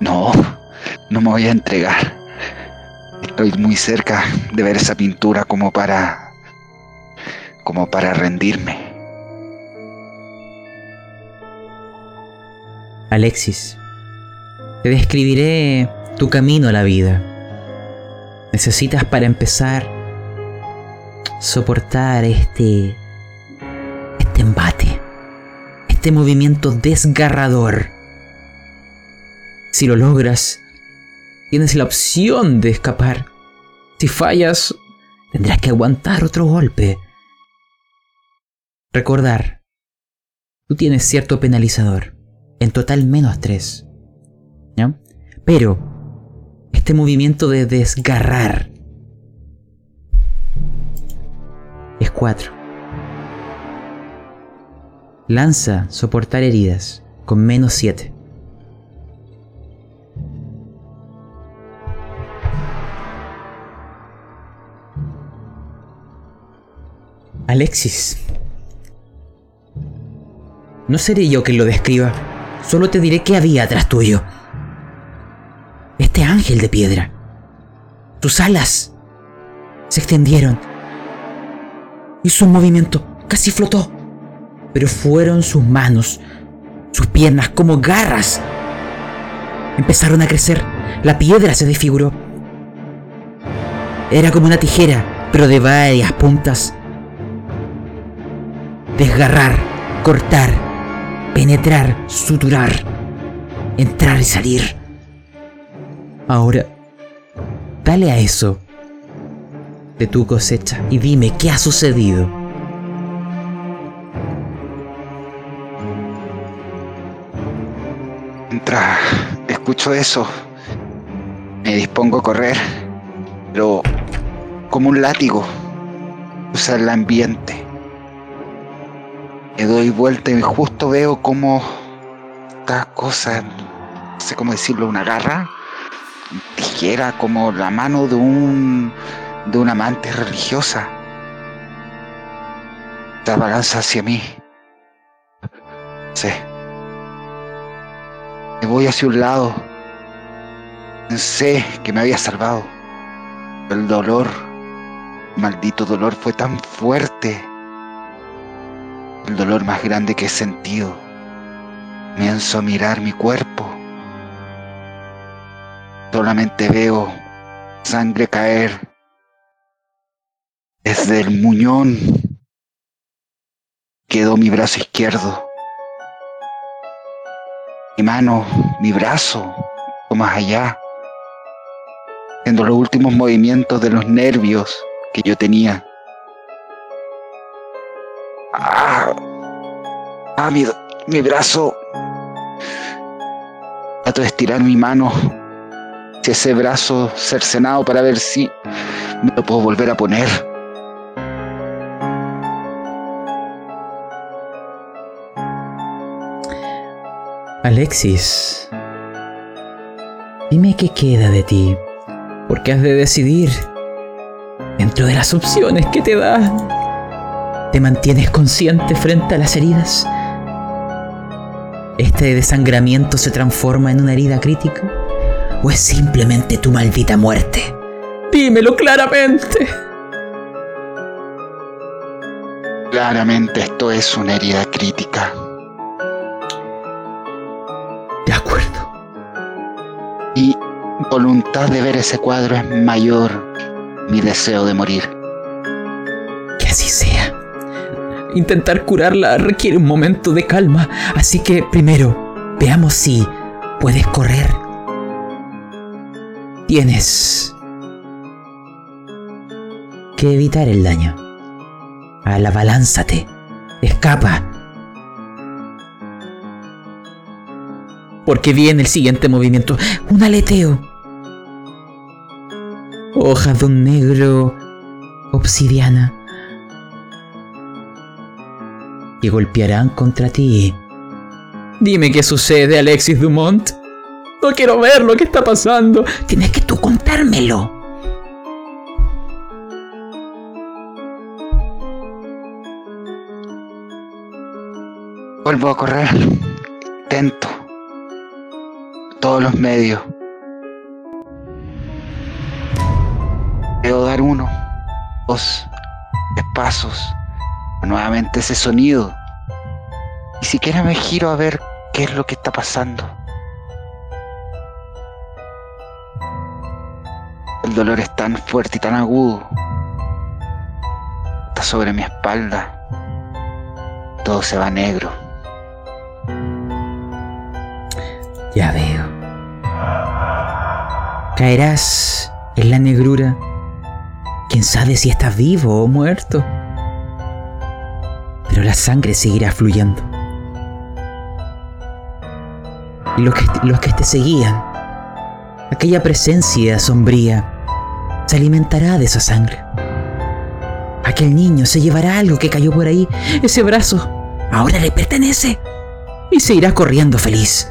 No, no me voy a entregar. Estoy muy cerca de ver esa pintura como para como para rendirme. Alexis, te describiré tu camino a la vida. Necesitas para empezar soportar este este embate, este movimiento desgarrador. Si lo logras, tienes la opción de escapar. Si fallas, tendrás que aguantar otro golpe. Recordar, tú tienes cierto penalizador, en total menos 3. ¿Ya? Pero, este movimiento de desgarrar es 4. Lanza soportar heridas con menos 7. Alexis. No seré yo quien lo describa, solo te diré qué había atrás tuyo. Este ángel de piedra. Tus alas se extendieron. Hizo un movimiento, casi flotó. Pero fueron sus manos, sus piernas como garras. Empezaron a crecer. La piedra se desfiguró. Era como una tijera, pero de varias puntas. Desgarrar, cortar, penetrar, suturar, entrar y salir. Ahora, dale a eso de tu cosecha y dime qué ha sucedido. Mientras escucho eso, me dispongo a correr, pero como un látigo, usar el ambiente. Me doy vuelta y justo veo como esta cosa, no sé cómo decirlo, una garra, tijera, como la mano de un de una amante religiosa. Se abalanza hacia mí. Sí. Me voy hacia un lado. Pensé que me había salvado. El dolor, maldito dolor, fue tan fuerte. El dolor más grande que he sentido. Comienzo a mirar mi cuerpo. Solamente veo sangre caer desde el muñón. Quedó mi brazo izquierdo. Mi mano, mi brazo, o más allá. Haciendo los últimos movimientos de los nervios que yo tenía. Ah, ah mi, mi brazo. Trato de estirar mi mano ese brazo cercenado para ver si me lo puedo volver a poner. Alexis, dime qué queda de ti, porque has de decidir. Dentro de las opciones que te da, ¿te mantienes consciente frente a las heridas? ¿Este desangramiento se transforma en una herida crítica? ¿O es simplemente tu maldita muerte? Dímelo claramente. Claramente esto es una herida crítica. De acuerdo. Y voluntad de ver ese cuadro es mayor mi deseo de morir. Que así sea. Intentar curarla requiere un momento de calma, así que primero veamos si puedes correr. Tienes que evitar el daño. Alabalánzate. Escapa. Porque viene el siguiente movimiento. Un aleteo. Hojas de un negro obsidiana. Que golpearán contra ti. Dime qué sucede, Alexis Dumont. No quiero ver lo que está pasando. Tienes que tú contármelo. Vuelvo a correr. Intento. Todos los medios. Veo dar uno, dos, tres pasos. Nuevamente ese sonido. Ni siquiera me giro a ver qué es lo que está pasando. El dolor es tan fuerte y tan agudo. Está sobre mi espalda. Todo se va negro. Ya veo. Caerás en la negrura. Quién sabe si estás vivo o muerto. Pero la sangre seguirá fluyendo. Y los que, los que te seguían, aquella presencia sombría, se alimentará de esa sangre. Aquel niño se llevará algo que cayó por ahí. Ese brazo ahora le pertenece. Y se irá corriendo feliz.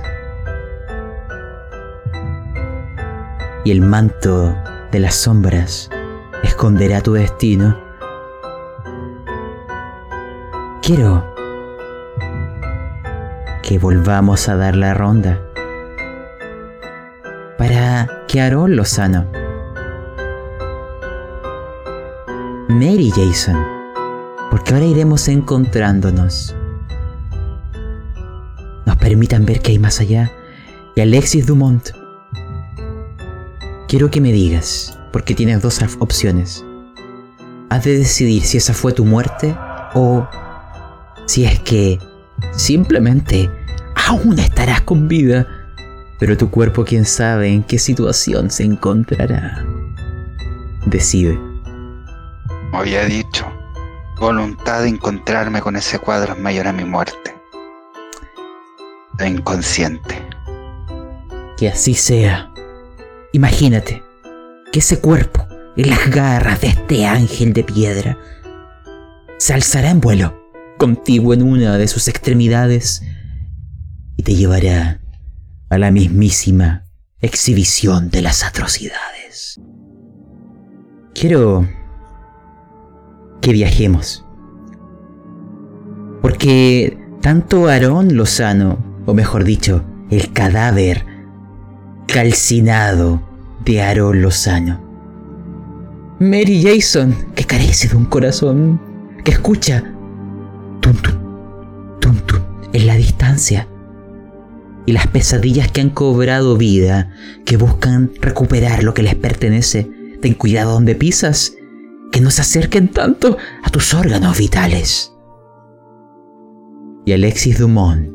y el manto de las sombras esconderá tu destino. Quiero que volvamos a dar la ronda para que Aaron Lozano, Mary Jason Porque ahora iremos encontrándonos. Nos permitan ver que hay más allá. Y Alexis Dumont, quiero que me digas, porque tienes dos opciones. Has de decidir si esa fue tu muerte o si es que simplemente aún estarás con vida, pero tu cuerpo quién sabe en qué situación se encontrará. Decide. Había dicho, voluntad de encontrarme con ese cuadro es mayor a mi muerte. Lo inconsciente. Que así sea. Imagínate que ese cuerpo, en las garras de este ángel de piedra, se alzará en vuelo contigo en una de sus extremidades y te llevará a la mismísima exhibición de las atrocidades. Quiero que viajemos. Porque tanto Aarón Lozano, o mejor dicho, el cadáver calcinado de Aarón Lozano. Mary Jason, que carece de un corazón, que escucha tum tum, en la distancia. Y las pesadillas que han cobrado vida, que buscan recuperar lo que les pertenece. Ten cuidado donde pisas, que no se acerquen tanto a tus órganos vitales. Y Alexis Dumont,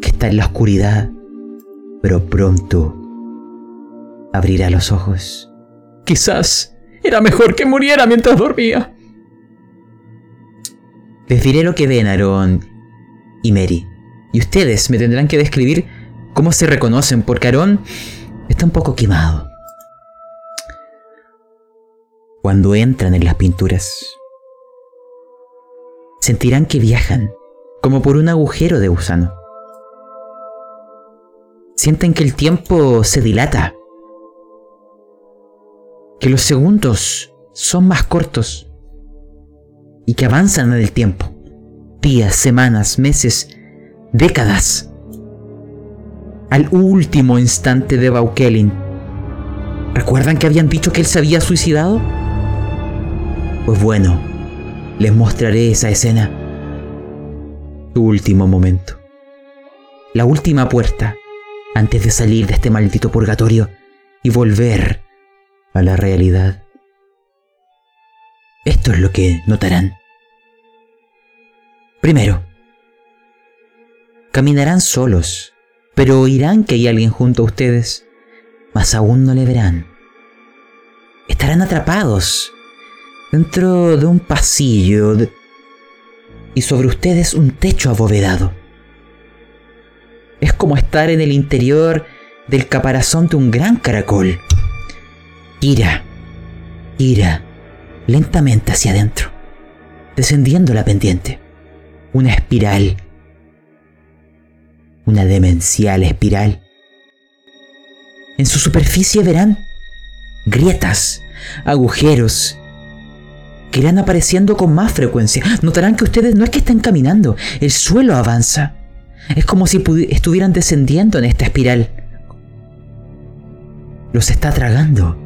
que está en la oscuridad, pero pronto abrirá los ojos. Quizás era mejor que muriera mientras dormía. Les diré lo que ven Aaron y Mary. Y ustedes me tendrán que describir cómo se reconocen, porque Aaron está un poco quemado. Cuando entran en las pinturas, sentirán que viajan como por un agujero de gusano. Sienten que el tiempo se dilata, que los segundos son más cortos y que avanzan en el tiempo. Días, semanas, meses, décadas. Al último instante de Baukelin. ¿Recuerdan que habían dicho que él se había suicidado? Pues bueno, les mostraré esa escena. Tu último momento. La última puerta antes de salir de este maldito purgatorio y volver a la realidad. Esto es lo que notarán. Primero, caminarán solos, pero oirán que hay alguien junto a ustedes, mas aún no le verán. Estarán atrapados dentro de un pasillo y sobre ustedes un techo abovedado. Es como estar en el interior del caparazón de un gran caracol. Gira, gira lentamente hacia adentro, descendiendo la pendiente. Una espiral. Una demencial espiral. En su superficie verán grietas, agujeros, que irán apareciendo con más frecuencia. Notarán que ustedes no es que estén caminando, el suelo avanza. Es como si estuvieran descendiendo en esta espiral. Los está tragando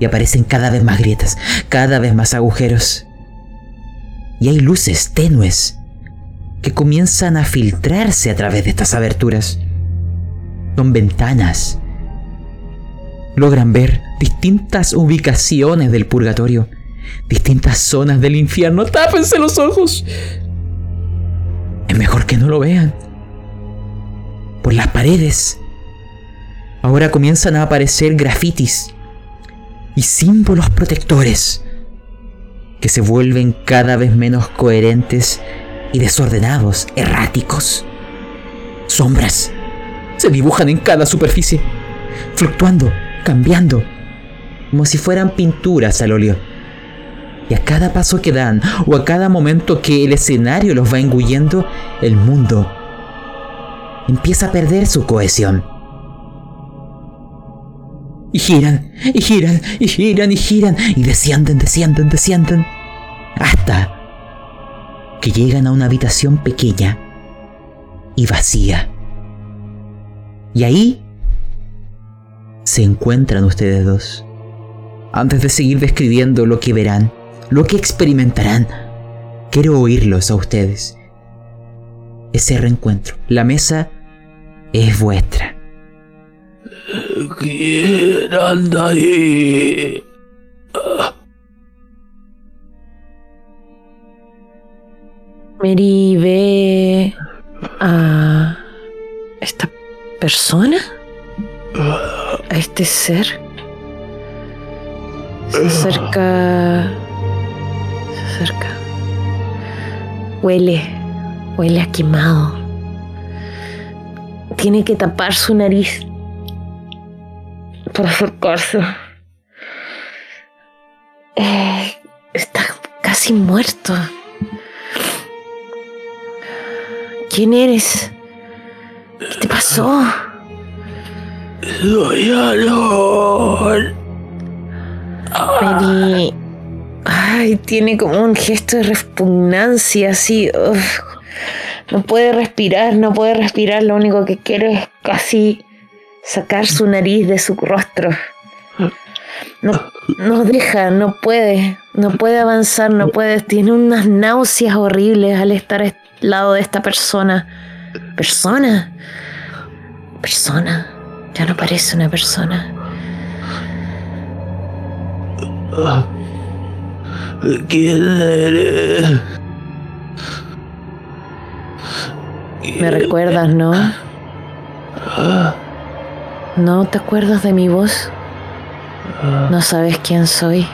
y aparecen cada vez más grietas, cada vez más agujeros. Y hay luces tenues que comienzan a filtrarse a través de estas aberturas. Son ventanas. Logran ver distintas ubicaciones del purgatorio, distintas zonas del infierno. Tápense los ojos. Es mejor que no lo vean. Por las paredes. Ahora comienzan a aparecer grafitis y símbolos protectores que se vuelven cada vez menos coherentes y desordenados, erráticos. Sombras se dibujan en cada superficie, fluctuando, cambiando, como si fueran pinturas al óleo. Y a cada paso que dan o a cada momento que el escenario los va engullendo, el mundo empieza a perder su cohesión y giran, y giran, y giran, y giran, y descienden, descienden, descienden, hasta que llegan a una habitación pequeña y vacía. Y ahí se encuentran ustedes dos. Antes de seguir describiendo lo que verán, lo que experimentarán. Quiero oírlos a ustedes. Ese reencuentro. La mesa es vuestra. ¿Quién anda? Mary ve a esta persona, a este ser. Se acerca. Se acerca. Huele. Huele a quemado. Tiene que tapar su nariz para acercarse. Eh, está casi muerto. ¿Quién eres? ¿Qué te pasó? Soy. Mary. Ay, tiene como un gesto de repugnancia, así. uf. No puede respirar, no puede respirar. Lo único que quiere es casi sacar su nariz de su rostro. No, no deja, no puede, no puede avanzar, no puede. Tiene unas náuseas horribles al estar al lado de esta persona. ¿Persona? Persona. Ya no parece una persona. ¿Quién eres? Me recuerdas, ¿no? ¿No te acuerdas de mi voz? ¿No sabes quién soy?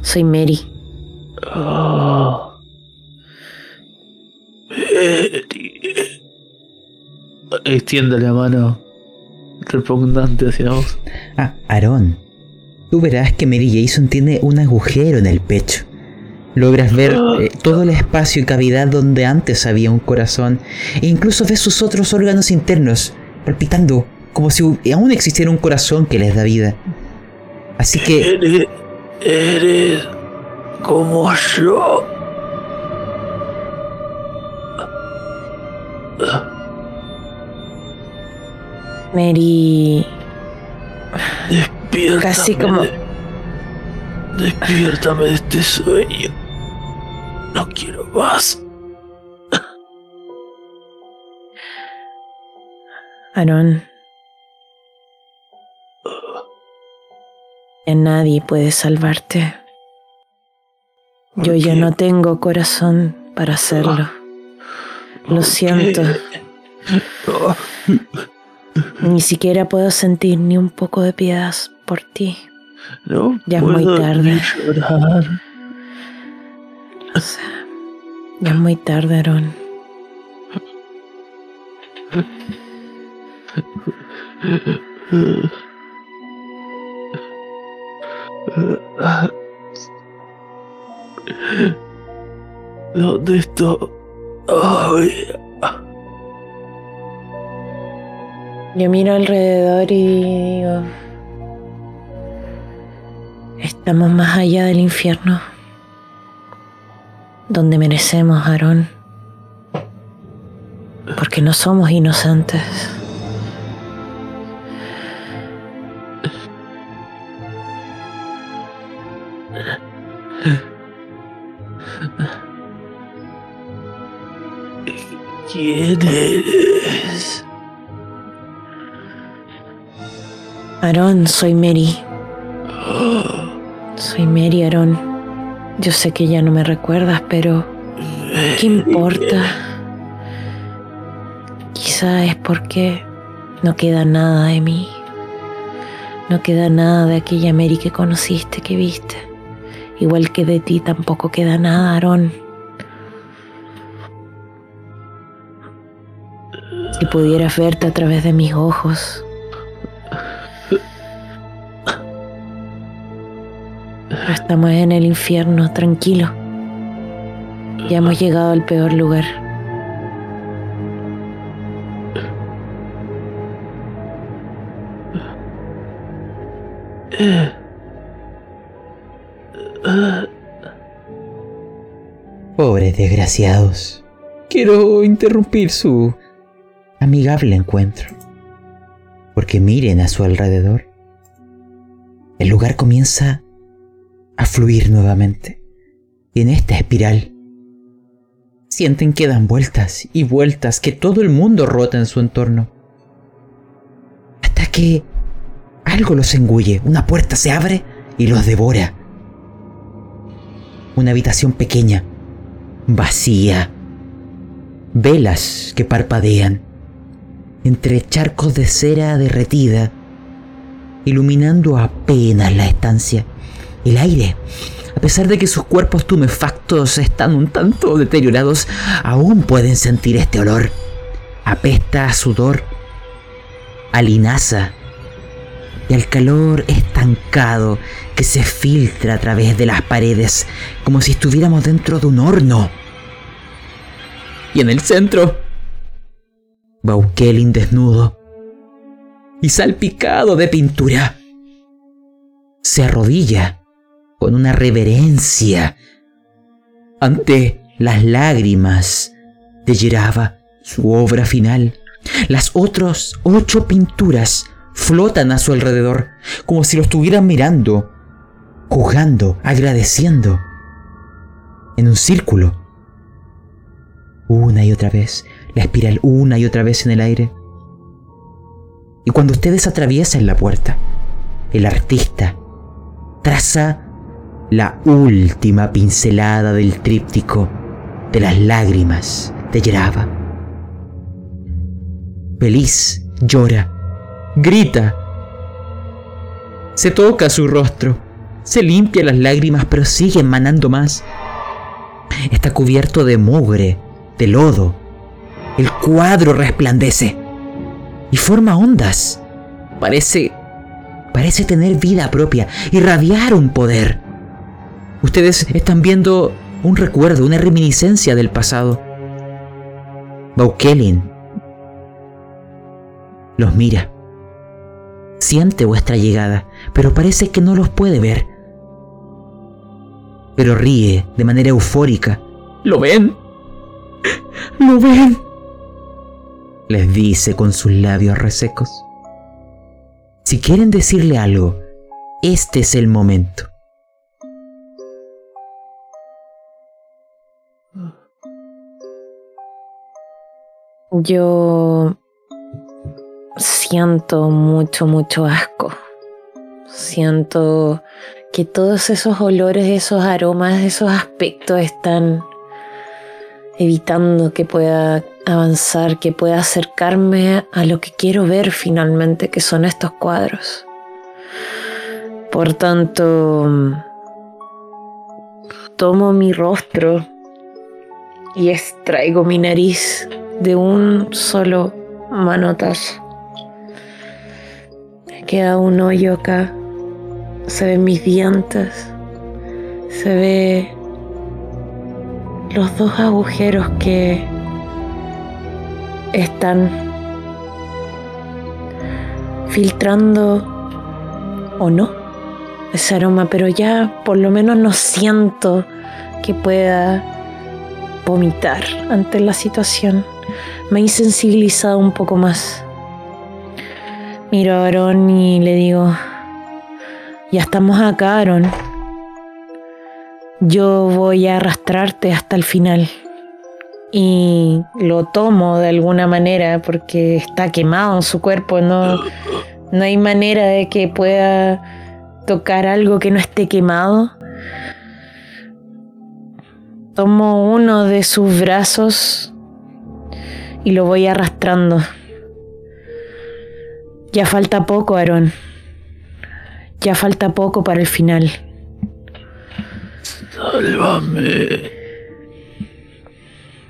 Soy Mary. Oh. Mary. Extiende la mano repugnante hacia vos. Ah, Aarón. Tú verás que Mary Jason tiene un agujero en el pecho. Logras ver eh, todo el espacio y cavidad donde antes había un corazón. E incluso ves sus otros órganos internos palpitando, como si aún existiera un corazón que les da vida. Así que Eres, eres como yo. Mary. Despiértame. Casi como- de- Despiértame de este sueño. No quiero más. Aaron. Ya nadie puede salvarte. Yo ya no tengo corazón para hacerlo. Lo siento. No, Ni siquiera puedo sentir ni un poco de piedad por ti. no Ya es muy tarde. O sea, ya es muy tarde, Aaron. ¿Dónde estoy? Yo miro alrededor y digo, estamos más allá del infierno, donde merecemos, Aarón, porque no somos inocentes. ¿Quién eres? Aarón, soy Mary. Soy Mary, Aarón. Yo sé que ya no me recuerdas, pero ¿qué importa? Quizá es porque no queda nada de mí. No queda nada de aquella Mary que conociste, que viste. Igual que de ti tampoco queda nada, Aarón. Si pudieras verte a través de mis ojos, estamos en el infierno, tranquilo. Ya hemos llegado al peor lugar. [clears throat] Pobres desgraciados. Quiero interrumpir su amigable encuentro. Porque miren a su alrededor. El lugar comienza a fluir nuevamente. Y en esta espiral sienten que dan vueltas y vueltas, que todo el mundo rota en su entorno. Hasta que algo los engulle, una puerta se abre y los devora. Una habitación pequeña, vacía. Velas que parpadean entre charcos de cera derretida, iluminando apenas la estancia. El aire a pesar de que sus cuerpos tumefactos están un tanto deteriorados, aún pueden sentir este olor. Apesta a sudor, a linaza y al calor estancado que se filtra a través de las paredes, como si estuviéramos dentro de un horno. Y en el centro, Baukelin desnudo y salpicado de pintura, se arrodilla con una reverencia ante las lágrimas de Geraba, su obra final. Las otras ocho pinturas flotan a su alrededor, como si lo estuvieran mirando, juzgando, agradeciendo, en un círculo. Una y otra vez, la espiral una y otra vez en el aire. Y cuando ustedes atraviesan la puerta, el artista traza la última pincelada del tríptico de las lágrimas de Yeraba. Feliz llora, grita, se toca su rostro, se limpia las lágrimas, pero sigue emanando más. Está cubierto de mugre, de lodo. El cuadro resplandece y forma ondas. Parece parece tener vida propia, irradiar un poder. Ustedes están viendo un recuerdo, una reminiscencia del pasado. Baukelin los mira. Siente vuestra llegada, pero parece que no los puede ver. Pero ríe de manera eufórica. ¿Lo ven? ¿Lo ven? Les dice con sus labios resecos. Si quieren decirle algo, este es el momento. Yo siento mucho, mucho asco. Siento que todos esos olores, esos aromas, esos aspectos están evitando que pueda avanzar, que pueda acercarme a lo que quiero ver finalmente, que son estos cuadros. Por tanto, tomo mi rostro y extraigo mi nariz de un solo manotazo. Queda un hoyo acá. Se ven mis dientes. Se ve los dos agujeros que están filtrando o no ese aroma, pero ya por lo menos no siento que pueda vomitar ante la situación me ha insensibilizado un poco más. Miro a Aaron y le digo, ya estamos acá, Aaron. Yo voy a arrastrarte hasta el final. Y lo tomo de alguna manera porque está quemado en su cuerpo. No, no hay manera de que pueda tocar algo que no esté quemado. Tomo uno de sus brazos y lo voy arrastrando. Ya falta poco, Aarón. Ya falta poco para el final. Sálvame.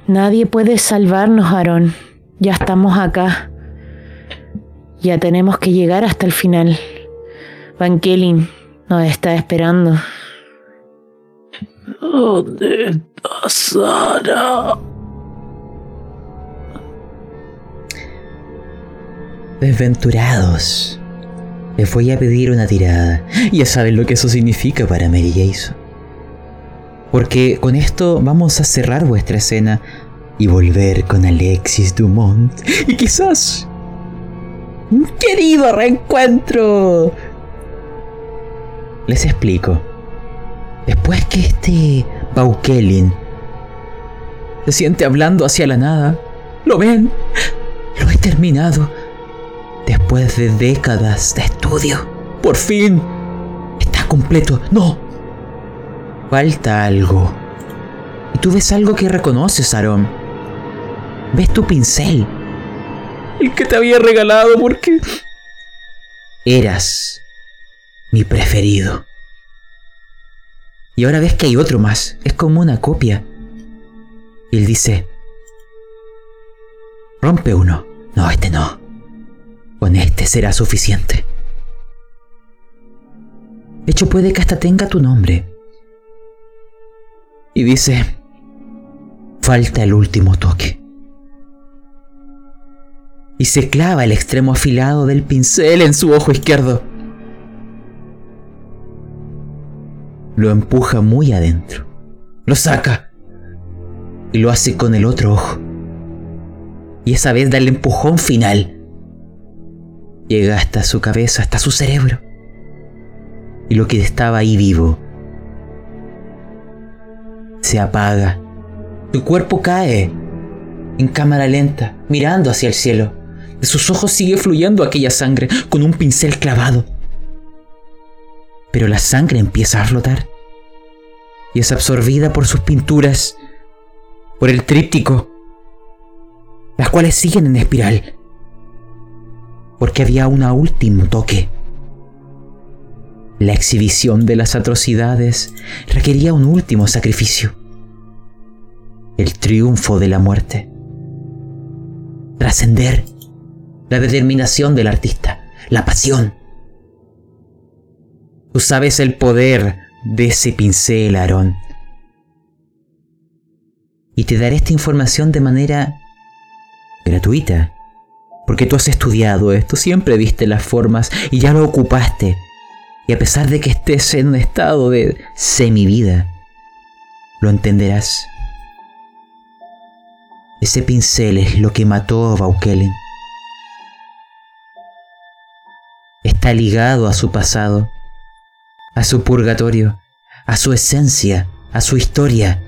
Nadie puede salvarnos, Aarón. Ya estamos acá. Ya tenemos que llegar hasta el final. Van Kelly nos está esperando. ¿Dónde está Sara? Desventurados. Les voy a pedir una tirada. Ya saben lo que eso significa para Mary Jason. Porque con esto vamos a cerrar vuestra escena y volver con Alexis Dumont. Y quizás... Un querido reencuentro. Les explico. Después que este Baukelin se siente hablando hacia la nada, ¿lo ven? Lo he terminado. Después de décadas de estudio, por fin está completo. No, falta algo. Y tú ves algo que reconoces, Aaron. Ves tu pincel. El que te había regalado porque eras mi preferido. Y ahora ves que hay otro más. Es como una copia. Y él dice, rompe uno. No, este no. Con este será suficiente. De hecho, puede que hasta tenga tu nombre. Y dice, falta el último toque. Y se clava el extremo afilado del pincel en su ojo izquierdo. Lo empuja muy adentro. Lo saca. Y lo hace con el otro ojo. Y esa vez da el empujón final. Llega hasta su cabeza, hasta su cerebro. Y lo que estaba ahí vivo se apaga. Su cuerpo cae en cámara lenta, mirando hacia el cielo. De sus ojos sigue fluyendo aquella sangre con un pincel clavado. Pero la sangre empieza a flotar y es absorbida por sus pinturas, por el tríptico, las cuales siguen en espiral, porque había un último toque. La exhibición de las atrocidades requería un último sacrificio, el triunfo de la muerte, trascender la determinación del artista, la pasión. Tú sabes el poder de ese pincel, Aarón. Y te daré esta información de manera gratuita. Porque tú has estudiado esto, siempre viste las formas y ya lo ocupaste. Y a pesar de que estés en un estado de semivida, lo entenderás. Ese pincel es lo que mató a Baukelen. está ligado a su pasado, a su purgatorio, a su esencia, a su historia.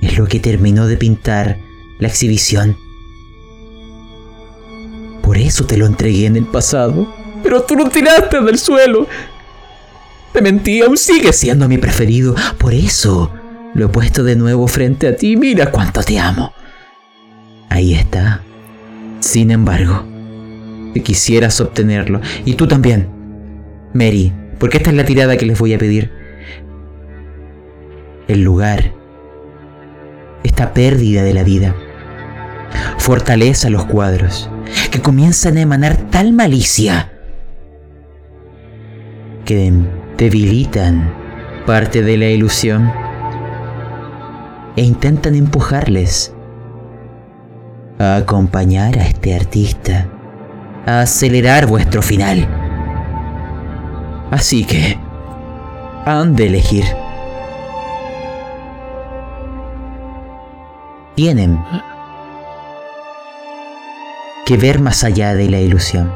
Es lo que terminó de pintar la exhibición. Eso te lo entregué en el pasado. Pero tú lo tiraste del suelo. Te mentí, aún sigue siendo mi preferido. Por eso lo he puesto de nuevo frente a ti. Mira cuánto te amo. Ahí está. Sin embargo, quisieras obtenerlo. Y tú también, Mary, porque esta es la tirada que les voy a pedir. El lugar, esta pérdida de la vida, fortaleza los cuadros, que comienzan a emanar tal malicia que debilitan parte de la ilusión e intentan empujarles a acompañar a este artista a acelerar vuestro final. Así que han de elegir. Tienen que ver más allá de la ilusión.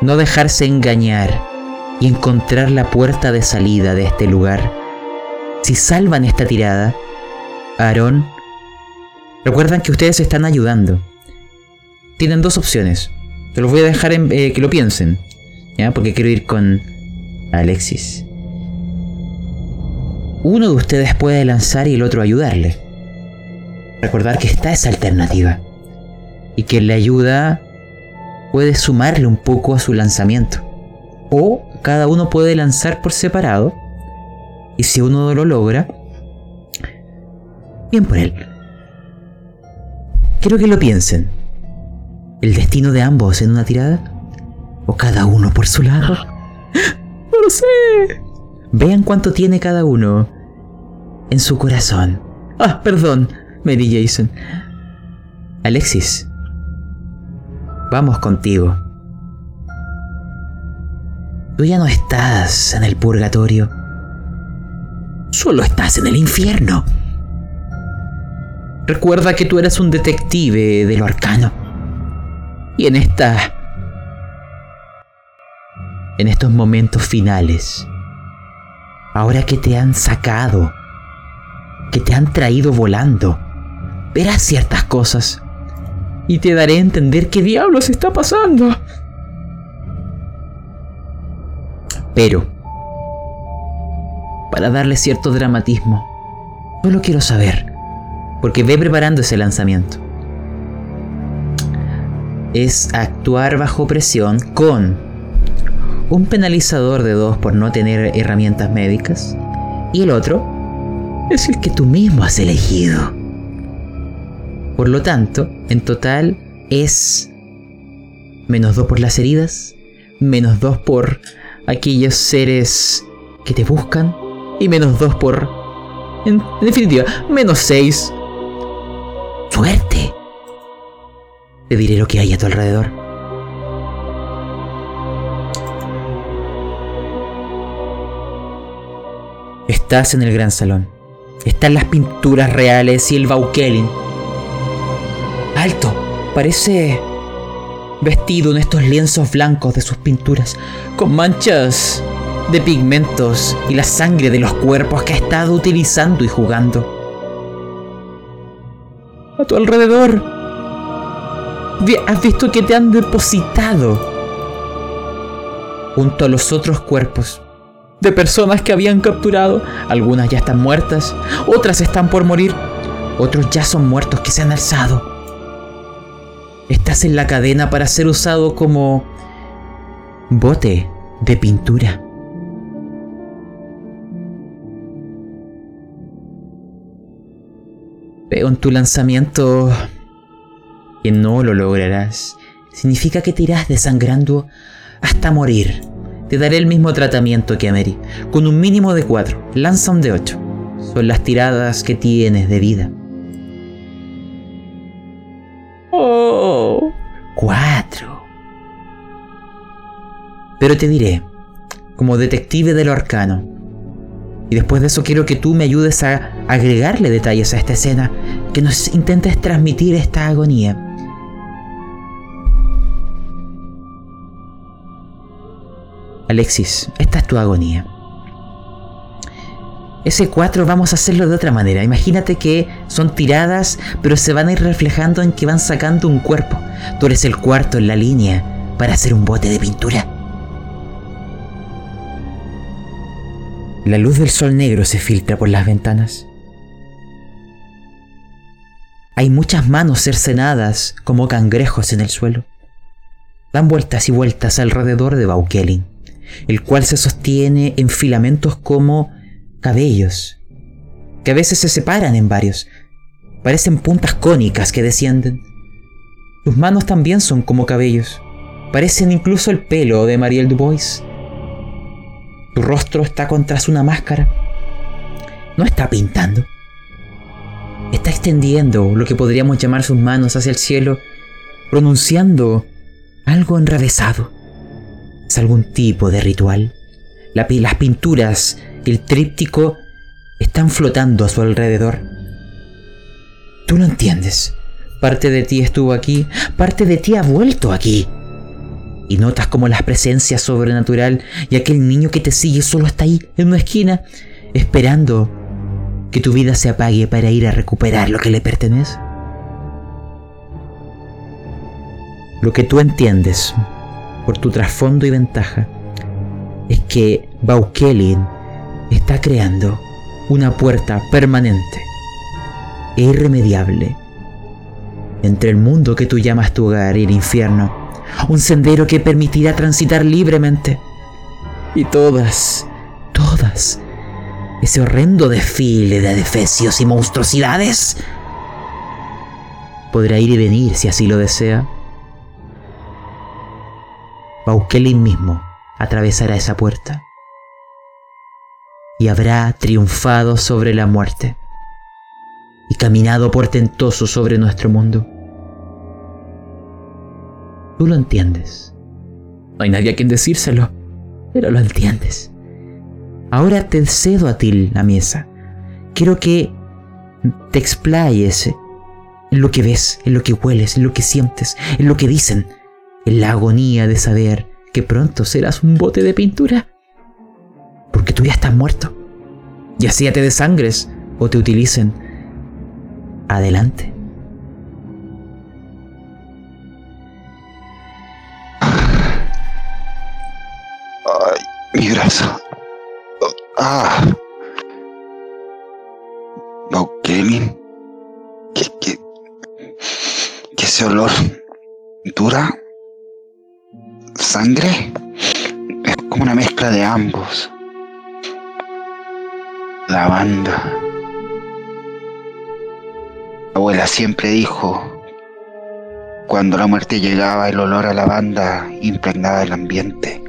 No dejarse engañar y encontrar la puerta de salida de este lugar. Si salvan esta tirada, Aarón, recuerdan que ustedes están ayudando tienen dos opciones. Te los voy a dejar en, eh, que lo piensen. ¿Ya? Porque quiero ir con Alexis. Uno de ustedes puede lanzar y el otro ayudarle. Recordar que está esa alternativa. Y que la ayuda puede sumarle un poco a su lanzamiento. O cada uno puede lanzar por separado. Y si uno lo logra, bien por él. Quiero que lo piensen el destino de ambos en una tirada? ¿O cada uno por su lado? [gasps] No lo sé. Vean cuánto tiene cada uno en su corazón. Ah, perdón, Mary Jason. Alexis, vamos contigo. Tú ya no estás en el purgatorio. Solo estás en el infierno. Recuerda que tú eres un detective de lo arcano. Y en esta... En estos momentos finales ahora que te han sacado, que te han traído volando, verás ciertas cosas y te daré a entender qué diablos está pasando. Pero, para darle cierto dramatismo, solo quiero saber, porque ve preparando ese lanzamiento. Es actuar bajo presión con un penalizador de dos por no tener herramientas médicas y el otro es el que tú mismo has elegido. Por lo tanto, en total es menos 2 por las heridas, menos 2 por aquellos seres que te buscan y menos 2 por... En, definitiva, menos 6. Suerte. Te diré lo que hay a tu alrededor. Estás en el gran salón. Están las pinturas reales y el Baukelin. Alto, parece vestido en estos lienzos blancos de sus pinturas, con manchas de pigmentos y la sangre de los cuerpos que ha estado utilizando y jugando. A tu alrededor, has visto que te han depositado junto a los otros cuerpos de personas que habían capturado. Algunas ya están muertas, otras están por morir, otros ya son muertos que se han alzado. Estás en la cadena para ser usado como bote de pintura. Veo en tu lanzamiento que no lo lograrás. Significa que te irás desangrando hasta morir. Te daré el mismo tratamiento que a Mary, con un mínimo de 4. Lanza un de 8. Son las tiradas que tienes de vida. 4. Pero te diré, como detective de lo arcano, y después de eso quiero que tú me ayudes a agregarle detalles a esta escena, que nos intentes transmitir esta agonía. Alexis, esta es tu agonía. Ese 4 vamos a hacerlo de otra manera. Imagínate que son tiradas, pero se van a ir reflejando en que van sacando un cuerpo. Tú eres el cuarto en la línea para hacer un bote de pintura. La luz del sol negro se filtra por las ventanas. Hay muchas manos cercenadas como cangrejos en el suelo. Dan vueltas y vueltas alrededor de Baukelin el cual se sostiene en filamentos como cabellos, que a veces se separan en varios. Parecen puntas cónicas que descienden. Sus manos también son como cabellos. Parecen incluso el pelo de Marielle Dubois. Su rostro está contra una máscara. No está pintando. Está extendiendo lo que podríamos llamar sus manos hacia el cielo, pronunciando algo enrevesado. ¿Es algún tipo de ritual? las pinturas el tríptico están flotando a su alrededor. Tú lo entiendes. Parte de ti estuvo aquí, parte de ti ha vuelto aquí. Y notas como la presencia sobrenatural y aquel niño que te sigue solo está ahí, en una esquina, esperando que tu vida se apague para ir a recuperar lo que le pertenece. Lo que tú entiendes por tu trasfondo y ventaja, es que Baukelin está creando una puerta permanente e irremediable entre el mundo que tú llamas tu hogar y el infierno, un sendero que permitirá transitar libremente. Y todas, todas, ese horrendo desfile de adefesios y monstruosidades podrá ir y venir si así lo desea. Baukelin mismo atravesará esa puerta y habrá triunfado sobre la muerte y caminado portentoso sobre nuestro mundo. Tú lo entiendes. No hay nadie a quien decírselo, pero lo entiendes. Ahora te cedo a ti la mesa. Quiero que te explayes en lo que ves, en lo que hueles, en lo que sientes, en lo que dicen en la agonía de saber que pronto serás un bote de pintura. Porque tú ya estás muerto. ya sea te desangres o te utilicen. Adelante. Ay, mi brazo. Ah. No, Kevin. ¿Qué, qué, qué ese olor? ¿Dura? ¿Sangre? Es como una mezcla de ambos. Lavanda. La abuela siempre dijo, cuando la muerte llegaba, el olor a lavanda impregnaba el ambiente.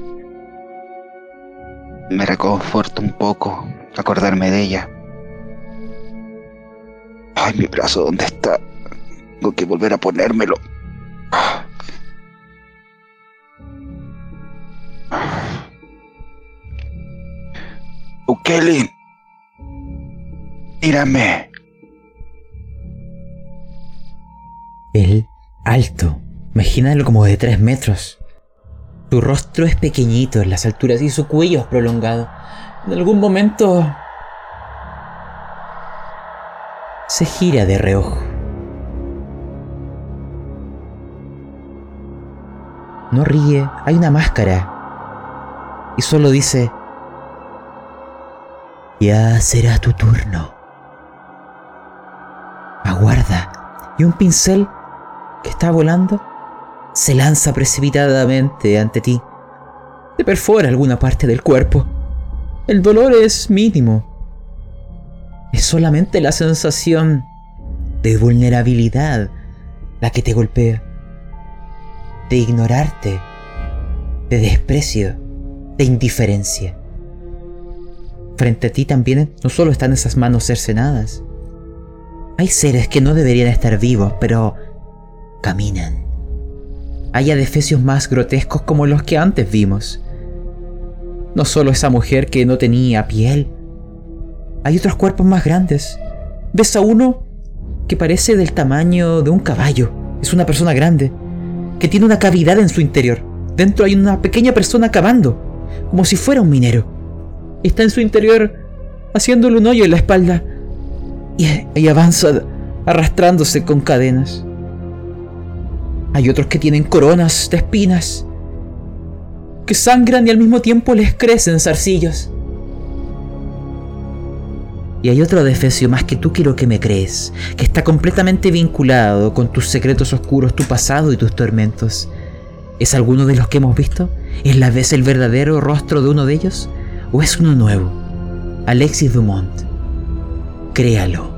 Me reconforta un poco acordarme de ella. Ay, mi brazo, ¿dónde está? Tengo que volver a ponérmelo. Mírame. Él, alto, imagínalo como de tres metros. Su rostro es pequeñito en las alturas y su cuello es prolongado. En algún momento se gira de reojo. No ríe, hay una máscara. Y solo dice, ya será tu turno. Aguarda. Y un pincel que está volando se lanza precipitadamente ante ti. Te perfora alguna parte del cuerpo. El dolor es mínimo. Es solamente la sensación de vulnerabilidad la que te golpea. De ignorarte. De desprecio. De indiferencia. Frente a ti también no solo están esas manos cercenadas. Hay seres que no deberían estar vivos, pero caminan hay adefesios más grotescos como los que antes vimos. No solo esa mujer que no tenía piel, hay otros cuerpos más grandes. Ves a uno que parece del tamaño de un caballo. Es una persona grande, que tiene una cavidad en su interior. Dentro hay una pequeña persona cavando, como si fuera un minero. Está en su interior haciéndole un hoyo en la espalda y, avanza arrastrándose con cadenas. Hay otros que tienen coronas de espinas, que sangran y al mismo tiempo les crecen zarcillos. Y hay otro defecio más que tú quiero que me crees, que está completamente vinculado con tus secretos oscuros, tu pasado y tus tormentos. ¿Es alguno de los que hemos visto? ¿Es la vez el verdadero rostro de uno de ellos? ¿O es uno nuevo? Alexis Dumont. Créalo.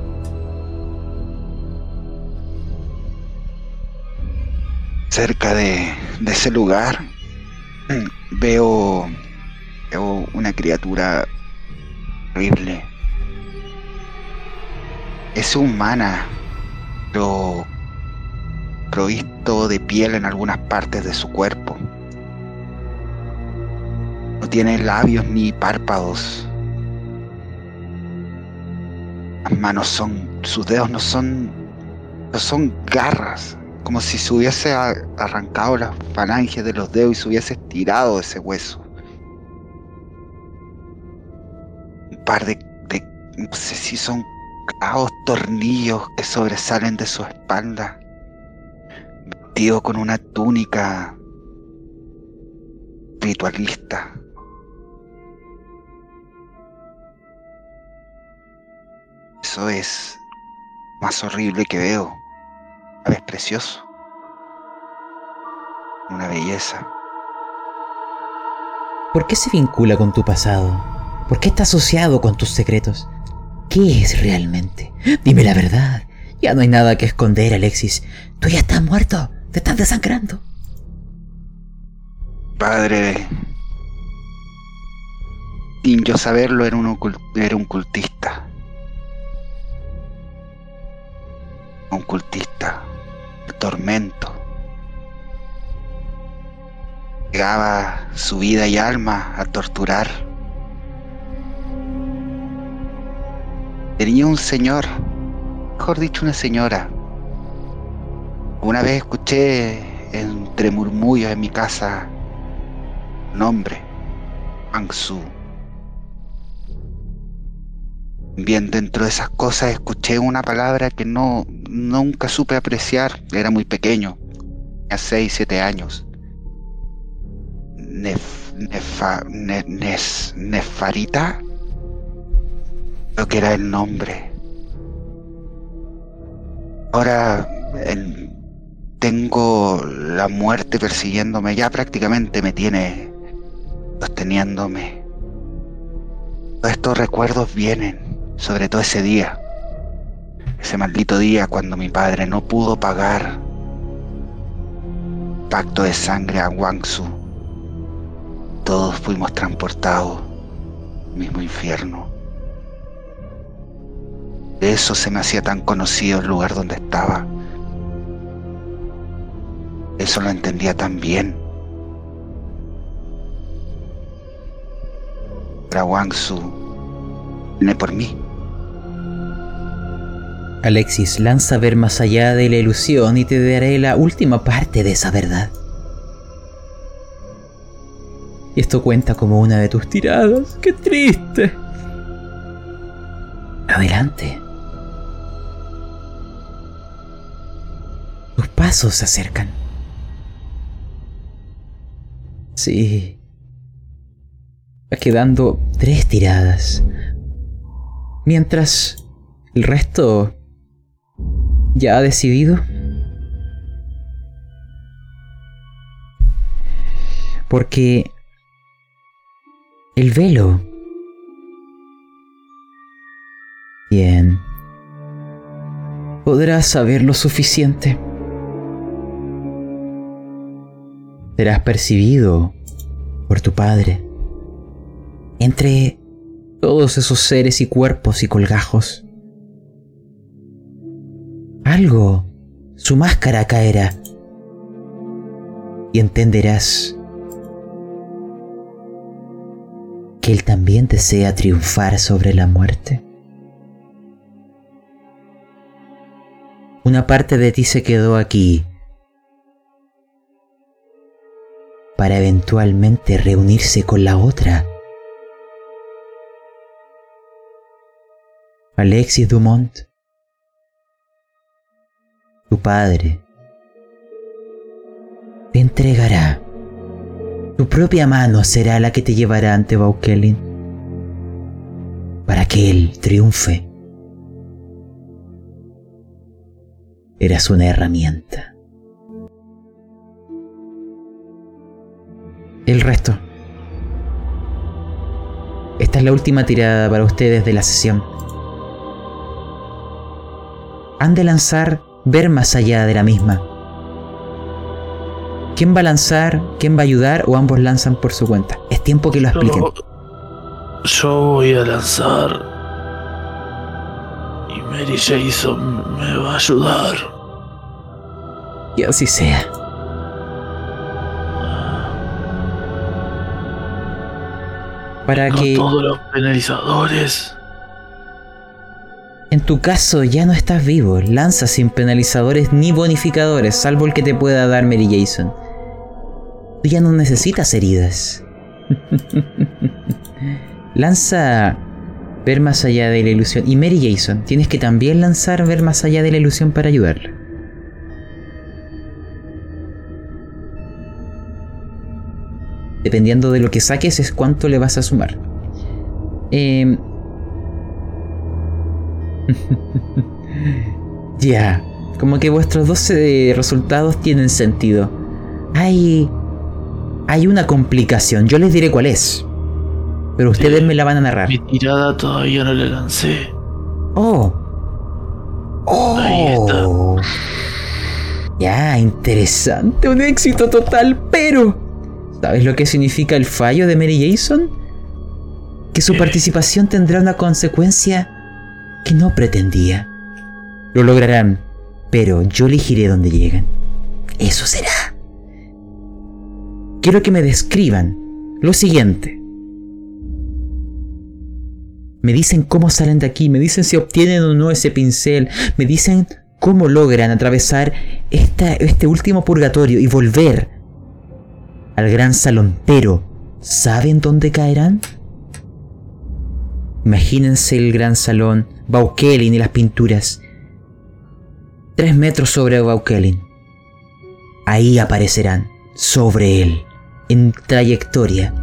Cerca de, ese lugar veo, veo una criatura horrible. Es humana, pero provisto de piel en algunas partes de su cuerpo. No tiene labios ni párpados. Las manos son, sus dedos no son, no son garras, como si se hubiese arrancado las falanges de los dedos y se hubiese estirado ese hueso. Un par de, no sé si son clavos tornillos que sobresalen de su espalda, vestido con una túnica ritualista. Eso es más horrible que veo es precioso. Una belleza. ¿Por qué se vincula con tu pasado? ¿Por qué está asociado con tus secretos? ¿Qué es realmente? Dime la verdad. Ya no hay nada que esconder, Alexis. Tú ya estás muerto. Te estás desangrando. Padre, sin yo saberlo, era un, era un cultista. Un cultista tormento. Llegaba su vida y alma a torturar. Tenía un señor, mejor dicho una señora. Una vez escuché entre murmullos en mi casa nombre, Angsu. Bien dentro de esas cosas escuché una palabra que no nunca supe apreciar, era muy pequeño, a 6, 7 años. Nef, nefa, ne- nefarita, creo que era el nombre. Ahora tengo la muerte persiguiéndome, ya prácticamente me tiene sosteniéndome. Todos estos recuerdos vienen, sobre todo ese día. Ese maldito día cuando mi padre no pudo pagar pacto de sangre a Wangsu. Todos fuimos transportados al mismo infierno. Eso se me hacía tan conocido el lugar donde estaba. Eso lo entendía tan bien. Para Wangsu viene por mí. Alexis lanza ver más allá de la ilusión y te daré la última parte de esa verdad. Y esto cuenta como una de tus tiradas. ¡Qué triste! Adelante. Tus pasos se acercan. Sí. Va quedando tres tiradas. Mientras el resto ya ha decidido. Porque el velo. Bien. Podrás saber lo suficiente. Serás percibido por tu padre. Entre todos esos seres y cuerpos y colgajos. Algo, su máscara caerá. Y entenderás que él también desea triunfar sobre la muerte. Una parte de ti se quedó aquí para eventualmente reunirse con la otra. Alexis Dumont, tu padre, te entregará. Tu propia mano será la que te llevará ante Baukelin para que él triunfe. Eras una herramienta. El resto. Esta es la última tirada para ustedes de la sesión. Han de lanzar ver más allá de la misma. ¿Quién va a lanzar? ¿Quién va a ayudar? ¿O ambos lanzan por su cuenta? Es tiempo que lo expliquen. Yo, yo voy a lanzar. Y Mary Jason me va a ayudar. Y así sea. Para Con que todos los penalizadores. En tu caso ya no estás vivo, lanza sin penalizadores ni bonificadores, salvo el que te pueda dar Mary Jason. Tú ya no necesitas heridas. [laughs] lanza ver más allá de la ilusión. Y Mary Jason, tienes que también lanzar ver más allá de la ilusión para ayudarla. Dependiendo de lo que saques es cuánto le vas a sumar. Eh... [laughs] ya, como que vuestros 12 resultados tienen sentido. Hay... Hay una complicación, yo les diré cuál es. Pero ustedes me la van a narrar. Mi tirada todavía no la lancé. Oh. Oh. Ahí está. Ya, interesante, un éxito total, pero ¿sabes lo que significa el fallo de Mary Jason? Que su ¿Qué? participación tendrá una consecuencia que no pretendía. Lo lograrán, pero yo elegiré dónde llegan. Eso será. Quiero que me describan lo siguiente. Me dicen cómo salen de aquí, me dicen si obtienen o no ese pincel, me dicen cómo logran atravesar este último purgatorio y volver al gran salón. Pero, ¿saben dónde caerán? Imagínense el gran salón, Baukelin y las pinturas. Tres metros sobre Baukelin. Ahí aparecerán, sobre él, en trayectoria.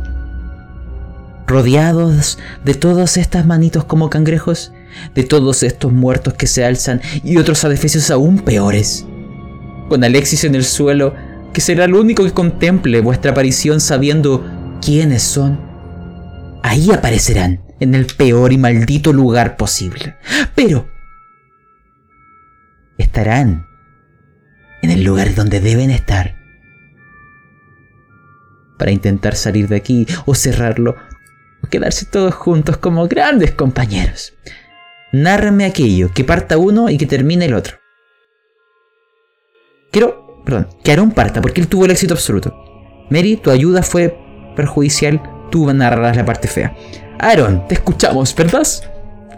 Rodeados de todas estas manitos como cangrejos, de todos estos muertos que se alzan y otros adefesios aún peores. Con Alexis en el suelo, que será el único que contemple vuestra aparición sabiendo quiénes son. Ahí aparecerán, en el peor y maldito lugar posible. Pero estarán en el lugar donde deben estar. Para intentar salir de aquí o cerrarlo o quedarse todos juntos como grandes compañeros. Nárrame aquello, que parta uno y que termine el otro. Quiero, perdón, que Aaron parta porque él tuvo el éxito absoluto. Mary, tu ayuda fue perjudicial, tú narrarás la parte fea. Aaron, te escuchamos, ¿verdad?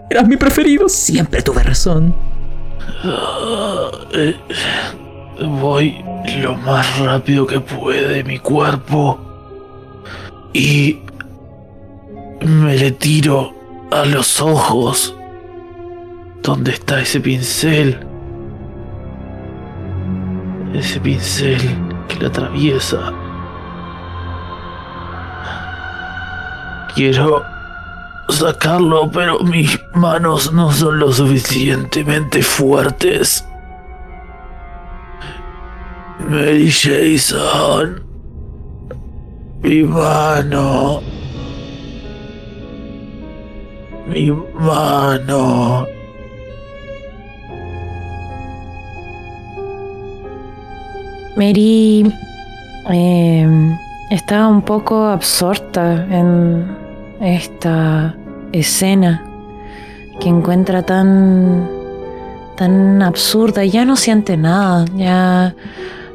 Eras mi preferido, siempre tuve razón. Eh, voy lo más rápido que puede mi cuerpo y me le tiro a los ojos. ¿Dónde está ese pincel? Ese pincel que le atraviesa. Quiero sacarlo, pero mis manos no son lo suficientemente fuertes. Mary Jason. Mi mano. Mi mano. Mary eh, estaba un poco absorta en esta escena que encuentra tan tan absurda, ya no siente nada, ya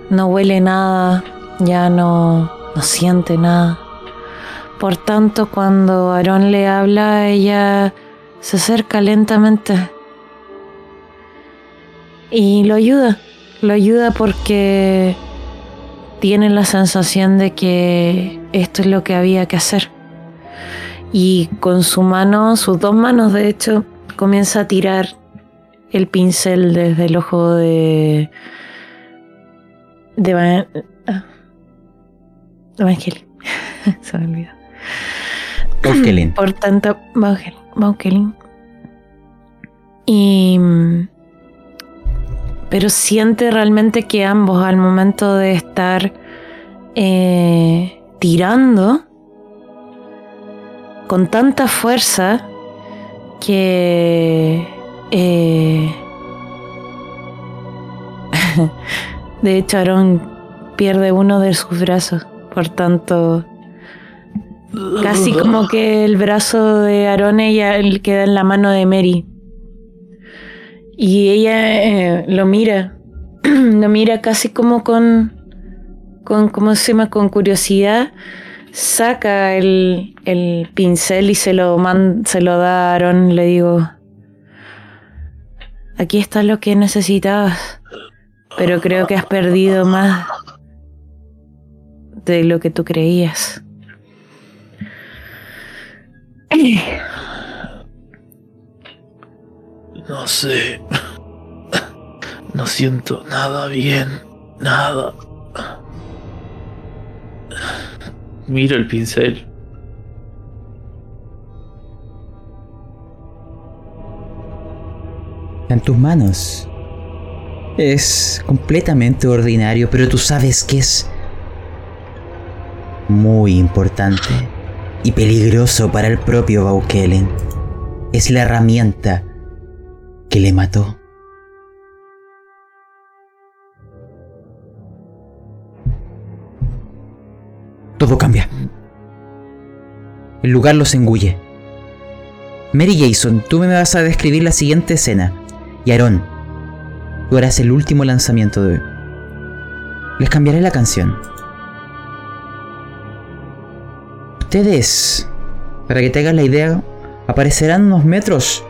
no huele nada, ya no, no siente nada. Por tanto, cuando Aarón le habla, ella se acerca lentamente y lo ayuda. Lo ayuda porque tiene la sensación de que esto es lo que había que hacer. Y con su mano, sus dos manos de hecho, comienza a tirar el pincel desde el ojo de. de. Van, ah, Evangelin. [laughs] Se me olvidó. Por tanto. Baukelin. Y. Pero siente realmente que ambos, al momento de estar eh, tirando con tanta fuerza, que eh, [laughs] de hecho Aaron pierde uno de sus brazos, por tanto casi como que el brazo de Aaron ella queda en la mano de Mary. Y ella eh, lo mira, [clears throat] lo mira casi como con con cómo se llama con curiosidad saca el, el pincel y se lo, man, se lo da a Aaron. Le digo, aquí está lo que necesitabas, pero creo que has perdido más de lo que tú creías. No sé. No siento nada bien. Nada. Miro el pincel. En tus manos. Es completamente ordinario, pero tú sabes que es muy importante y peligroso para el propio Baukelen. Es la herramienta que le mató. Todo cambia. El lugar los engulle. Mary Jason, tú me vas a describir la siguiente escena. Y Aaron, tú harás el último lanzamiento de hoy. Les cambiaré la canción. Ustedes, para que te hagas la idea, aparecerán unos metros,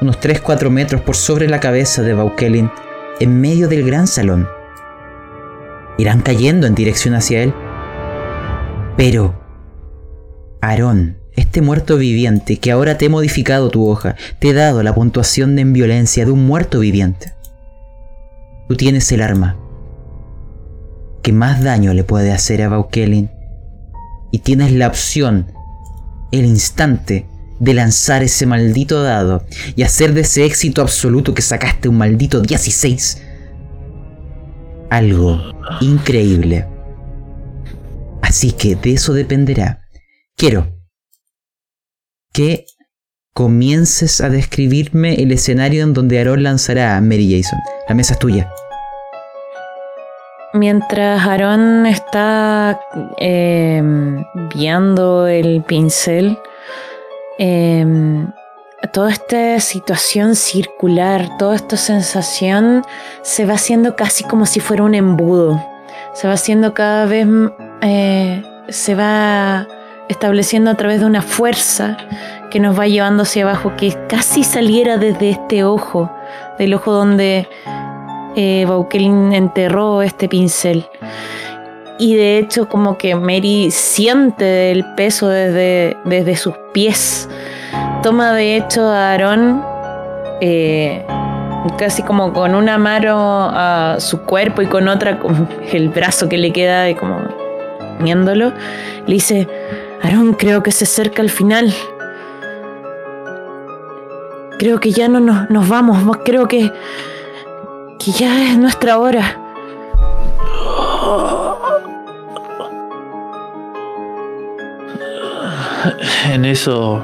unos 3-4 metros por sobre la cabeza de Baukelin, en medio del gran salón. Irán cayendo en dirección hacia él pero Aarón este muerto viviente que ahora te he modificado tu hoja, te he dado la puntuación de en violencia de un muerto viviente. Tú tienes el arma que más daño le puede hacer a Baukelin y tienes la opción, el instante, de lanzar ese maldito dado y hacer de ese éxito absoluto que sacaste un maldito 16 algo increíble. Así que de eso dependerá. Quiero que comiences a describirme el escenario en donde Aaron lanzará a Mary Jason. La mesa es tuya. Mientras Aaron está eh, viendo el pincel, eh, toda esta situación circular, toda esta sensación se va haciendo casi como si fuera un embudo. Se va haciendo cada vez, eh, se va estableciendo a través de una fuerza que nos va llevando hacia abajo, que casi saliera desde este ojo, del ojo donde eh, enterró este pincel. Y de hecho como que Mary siente el peso desde, desde sus pies. Toma de hecho a Aarón eh, casi como con una mano a su cuerpo y con otra con el brazo que le queda de como viéndolo. Le dice, Aarón, creo que se acerca el final. Creo que ya no nos, nos vamos, creo que, que ya es nuestra hora. En eso,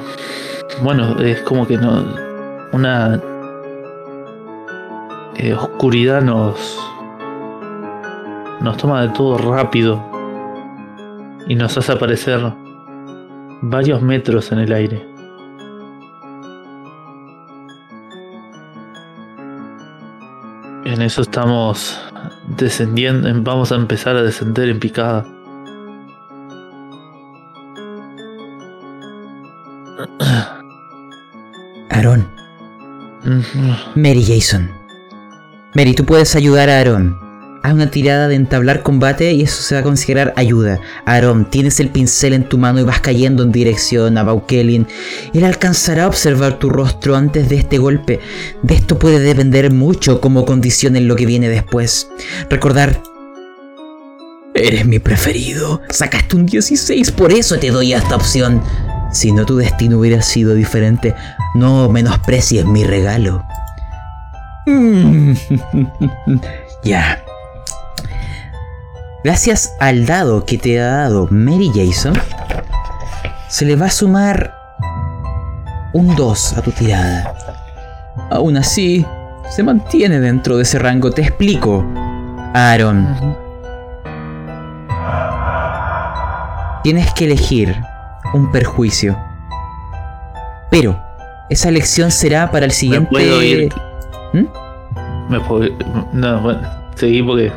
bueno, es como que no, una eh, oscuridad nos nos toma de todo rápido y nos hace aparecer varios metros en el aire. En eso estamos descendiendo, vamos a empezar a descender en picada. Aaron. Mary Jason. Mary, tú puedes ayudar a Aaron. Haz una tirada de entablar combate y eso se va a considerar ayuda. Aaron, tienes el pincel en tu mano y vas cayendo en dirección a Baukelin. Él alcanzará a observar tu rostro antes de este golpe. De esto puede depender mucho como condicionen lo que viene después. Recordar. Eres mi preferido. Sacaste un 16, por eso te doy esta opción. Si no tu destino hubiera sido diferente, no menosprecies mi regalo. [laughs] ya. Gracias al dado que te ha dado Mary Jason, se le va a sumar un 2 a tu tirada. Aún así, se mantiene dentro de ese rango. Te explico, Aaron. Tienes que elegir un perjuicio. Pero esa elección será para el siguiente. ¿Me puedo ir? ¿Mm? Me puedo... No, bueno, seguí porque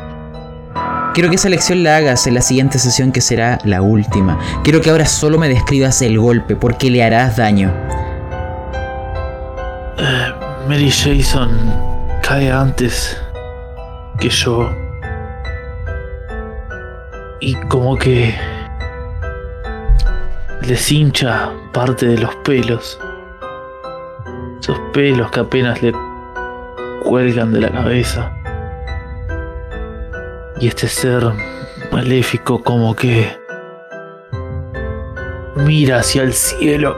Quiero que esa elección la hagas en la siguiente sesión que será la última. Quiero que ahora solo me describas el golpe porque le harás daño. Eh, Mary Jason cae antes que yo. Y como que les hincha parte de los pelos. Esos pelos que apenas le cuelgan de la cabeza. Y este ser maléfico como que mira hacia el cielo.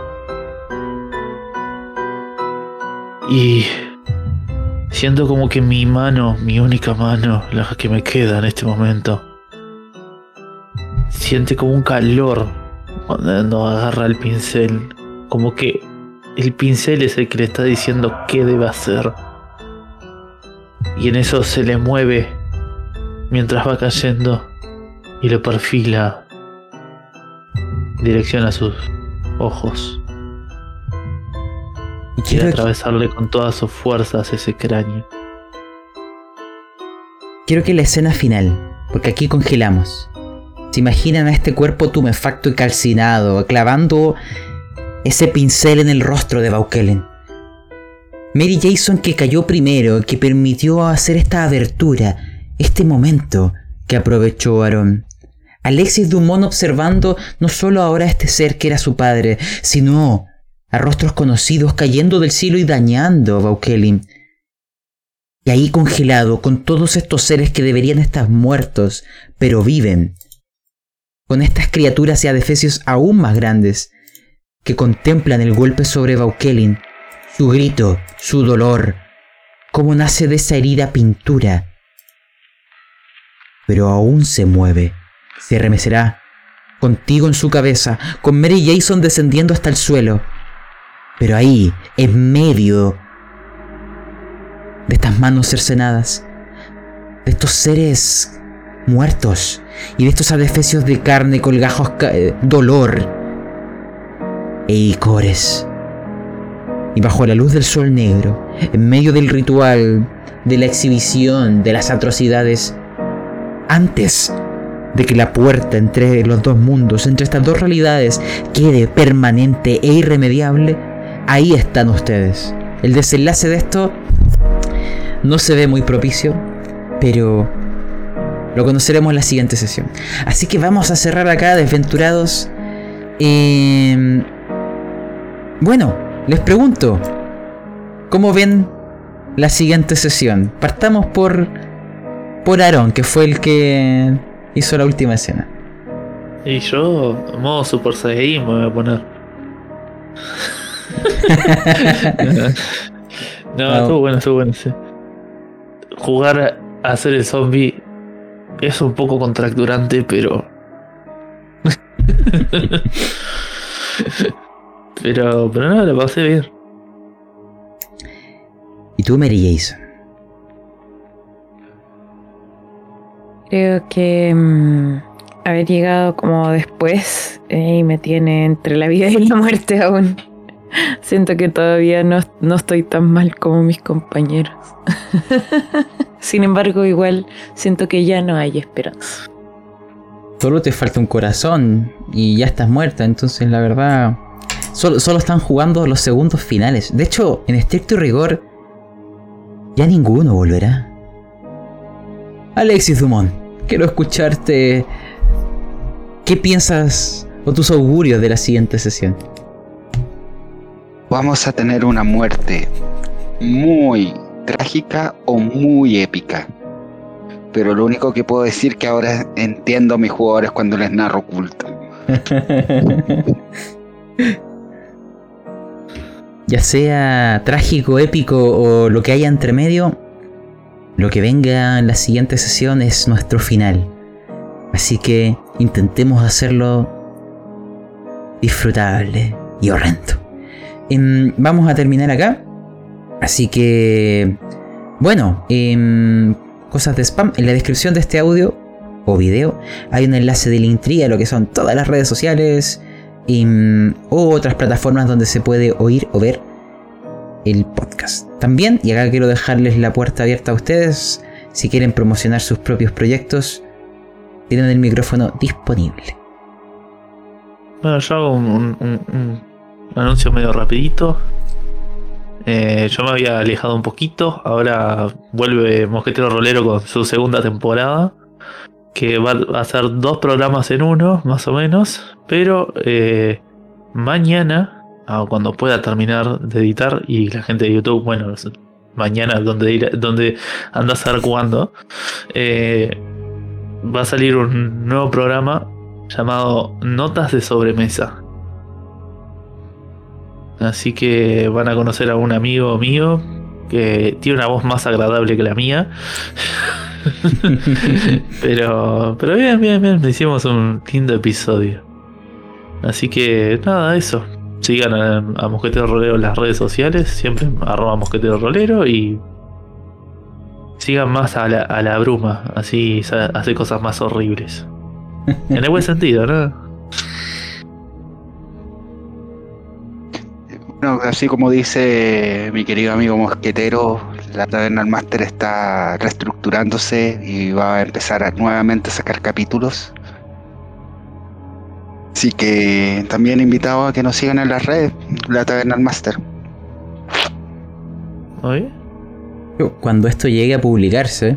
Y siento como que mi mano, mi única mano, la que me queda en este momento, siente como un calor cuando agarra el pincel. Como que el pincel es el que le está diciendo qué debe hacer. Y en eso se le mueve mientras va cayendo y lo perfila dirección a sus ojos. Y Quiere atravesarle con todas sus fuerzas ese cráneo. quiero que la escena final, porque aquí congelamos. Se imaginan a este cuerpo tumefacto y calcinado, clavando ese pincel en el rostro de Baukelen. Mary Jason que cayó primero, que permitió hacer esta abertura, este momento que aprovechó Aaron. Alexis Dumont observando no solo ahora a este ser que era su padre, sino a rostros conocidos cayendo del cielo y dañando a Baukelin. Y ahí congelado con todos estos seres que deberían estar muertos, pero viven. Con estas criaturas y adefesios aún más grandes, que contemplan el golpe sobre Baukelin, su grito, su dolor, cómo nace de esa herida pintura. Pero aún se mueve, se remecerá, contigo en su cabeza, con Mary Jason descendiendo hasta el suelo pero ahí, en medio de estas manos cercenadas, de estos seres muertos y de estos adefesios de carne, colgajos, eh, dolor e icores. Y bajo la luz del sol negro, en medio del ritual, de la exhibición, de las atrocidades, antes de que la puerta entre los dos mundos, entre estas dos realidades, quede permanente e irremediable, ahí están ustedes. El desenlace de esto no se ve muy propicio, pero lo conoceremos en la siguiente sesión. Así que vamos a cerrar acá, desventurados. Em, bueno, les pregunto, ¿cómo ven la siguiente sesión? Partamos por, por Aaron, que fue el que hizo la última escena. Y yo, modo Super Saiyan, me voy a poner. [laughs] no, estuvo bueno, estuvo bueno, sí. Jugar a hacer el zombie es un poco contracturante, pero. [laughs] pero, pero no, lo pasé bien. ¿Y tú, Mary Jason? Creo que mm, haber llegado como después eh, me tiene entre la vida y la muerte aún. [laughs] Siento que todavía no, no estoy tan mal como mis compañeros. [laughs] Sin embargo, igual siento que ya no hay esperanza. Solo te falta un corazón y ya estás muerta, entonces la verdad... Solo, solo están jugando los segundos finales. De hecho, en estricto rigor, ya ninguno volverá. Alexis Dumont, quiero escucharte. ¿Qué piensas o tus augurios de la siguiente sesión? vamos a tener una muerte muy trágica o muy épica. Pero lo único que puedo decir que ahora entiendo a mis jugadores cuando les narro culto. [laughs] ya sea trágico, épico o lo que haya entre medio, lo que venga en la siguiente sesión es nuestro final. Así que intentemos hacerlo disfrutable y horrendo. Em, vamos a terminar acá. Así que, bueno, em, cosas de spam. En la descripción de este audio o video hay un enlace de Linktree a lo que son todas las redes sociales em, o otras plataformas donde se puede oír o ver el podcast. También, y acá quiero dejarles la puerta abierta a ustedes, si quieren promocionar sus propios proyectos, tienen el micrófono disponible. Bueno, yo hago un un anuncio medio rapidito. Eh, yo me había alejado un poquito. Ahora vuelve Mosquetero Rolero con su segunda temporada. Que va a ser dos programas en uno, más o menos. Pero eh, mañana, ah, cuando pueda terminar de editar, y la gente de YouTube, bueno, mañana, donde, donde anda a saber cuándo, eh, va a salir un nuevo programa llamado Notas de Sobremesa. Así que van a conocer a un amigo mío que tiene una voz más agradable que la mía. [laughs] pero, pero bien, bien, bien. Hicimos un lindo episodio. Así que nada, eso. Sigan a, Mosquetero Rolero en las redes sociales, siempre arroba Mosquetero Rolero y sigan más a la, a la bruma, así hace cosas más horribles. En el buen sentido, ¿no? [laughs] así como dice mi querido amigo Mosquetero, la Taberna Master está reestructurándose y va a empezar a nuevamente a sacar capítulos. Así que también invitado a que nos sigan en las redes, la Taberna Master. Cuando esto llegue a publicarse,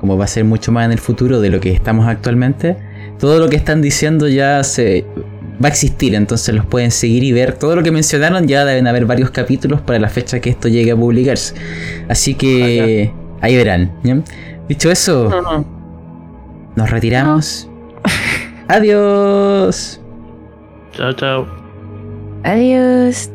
como va a ser mucho más en el futuro de lo que estamos actualmente, todo lo que están diciendo ya se va a existir, entonces los pueden seguir y ver. Todo lo que mencionaron ya deben haber varios capítulos para la fecha que esto llegue a publicarse. Así que ahí verán. ¿ya? Dicho eso, nos retiramos. Adiós. [laughs] Chao, chao. Adiós.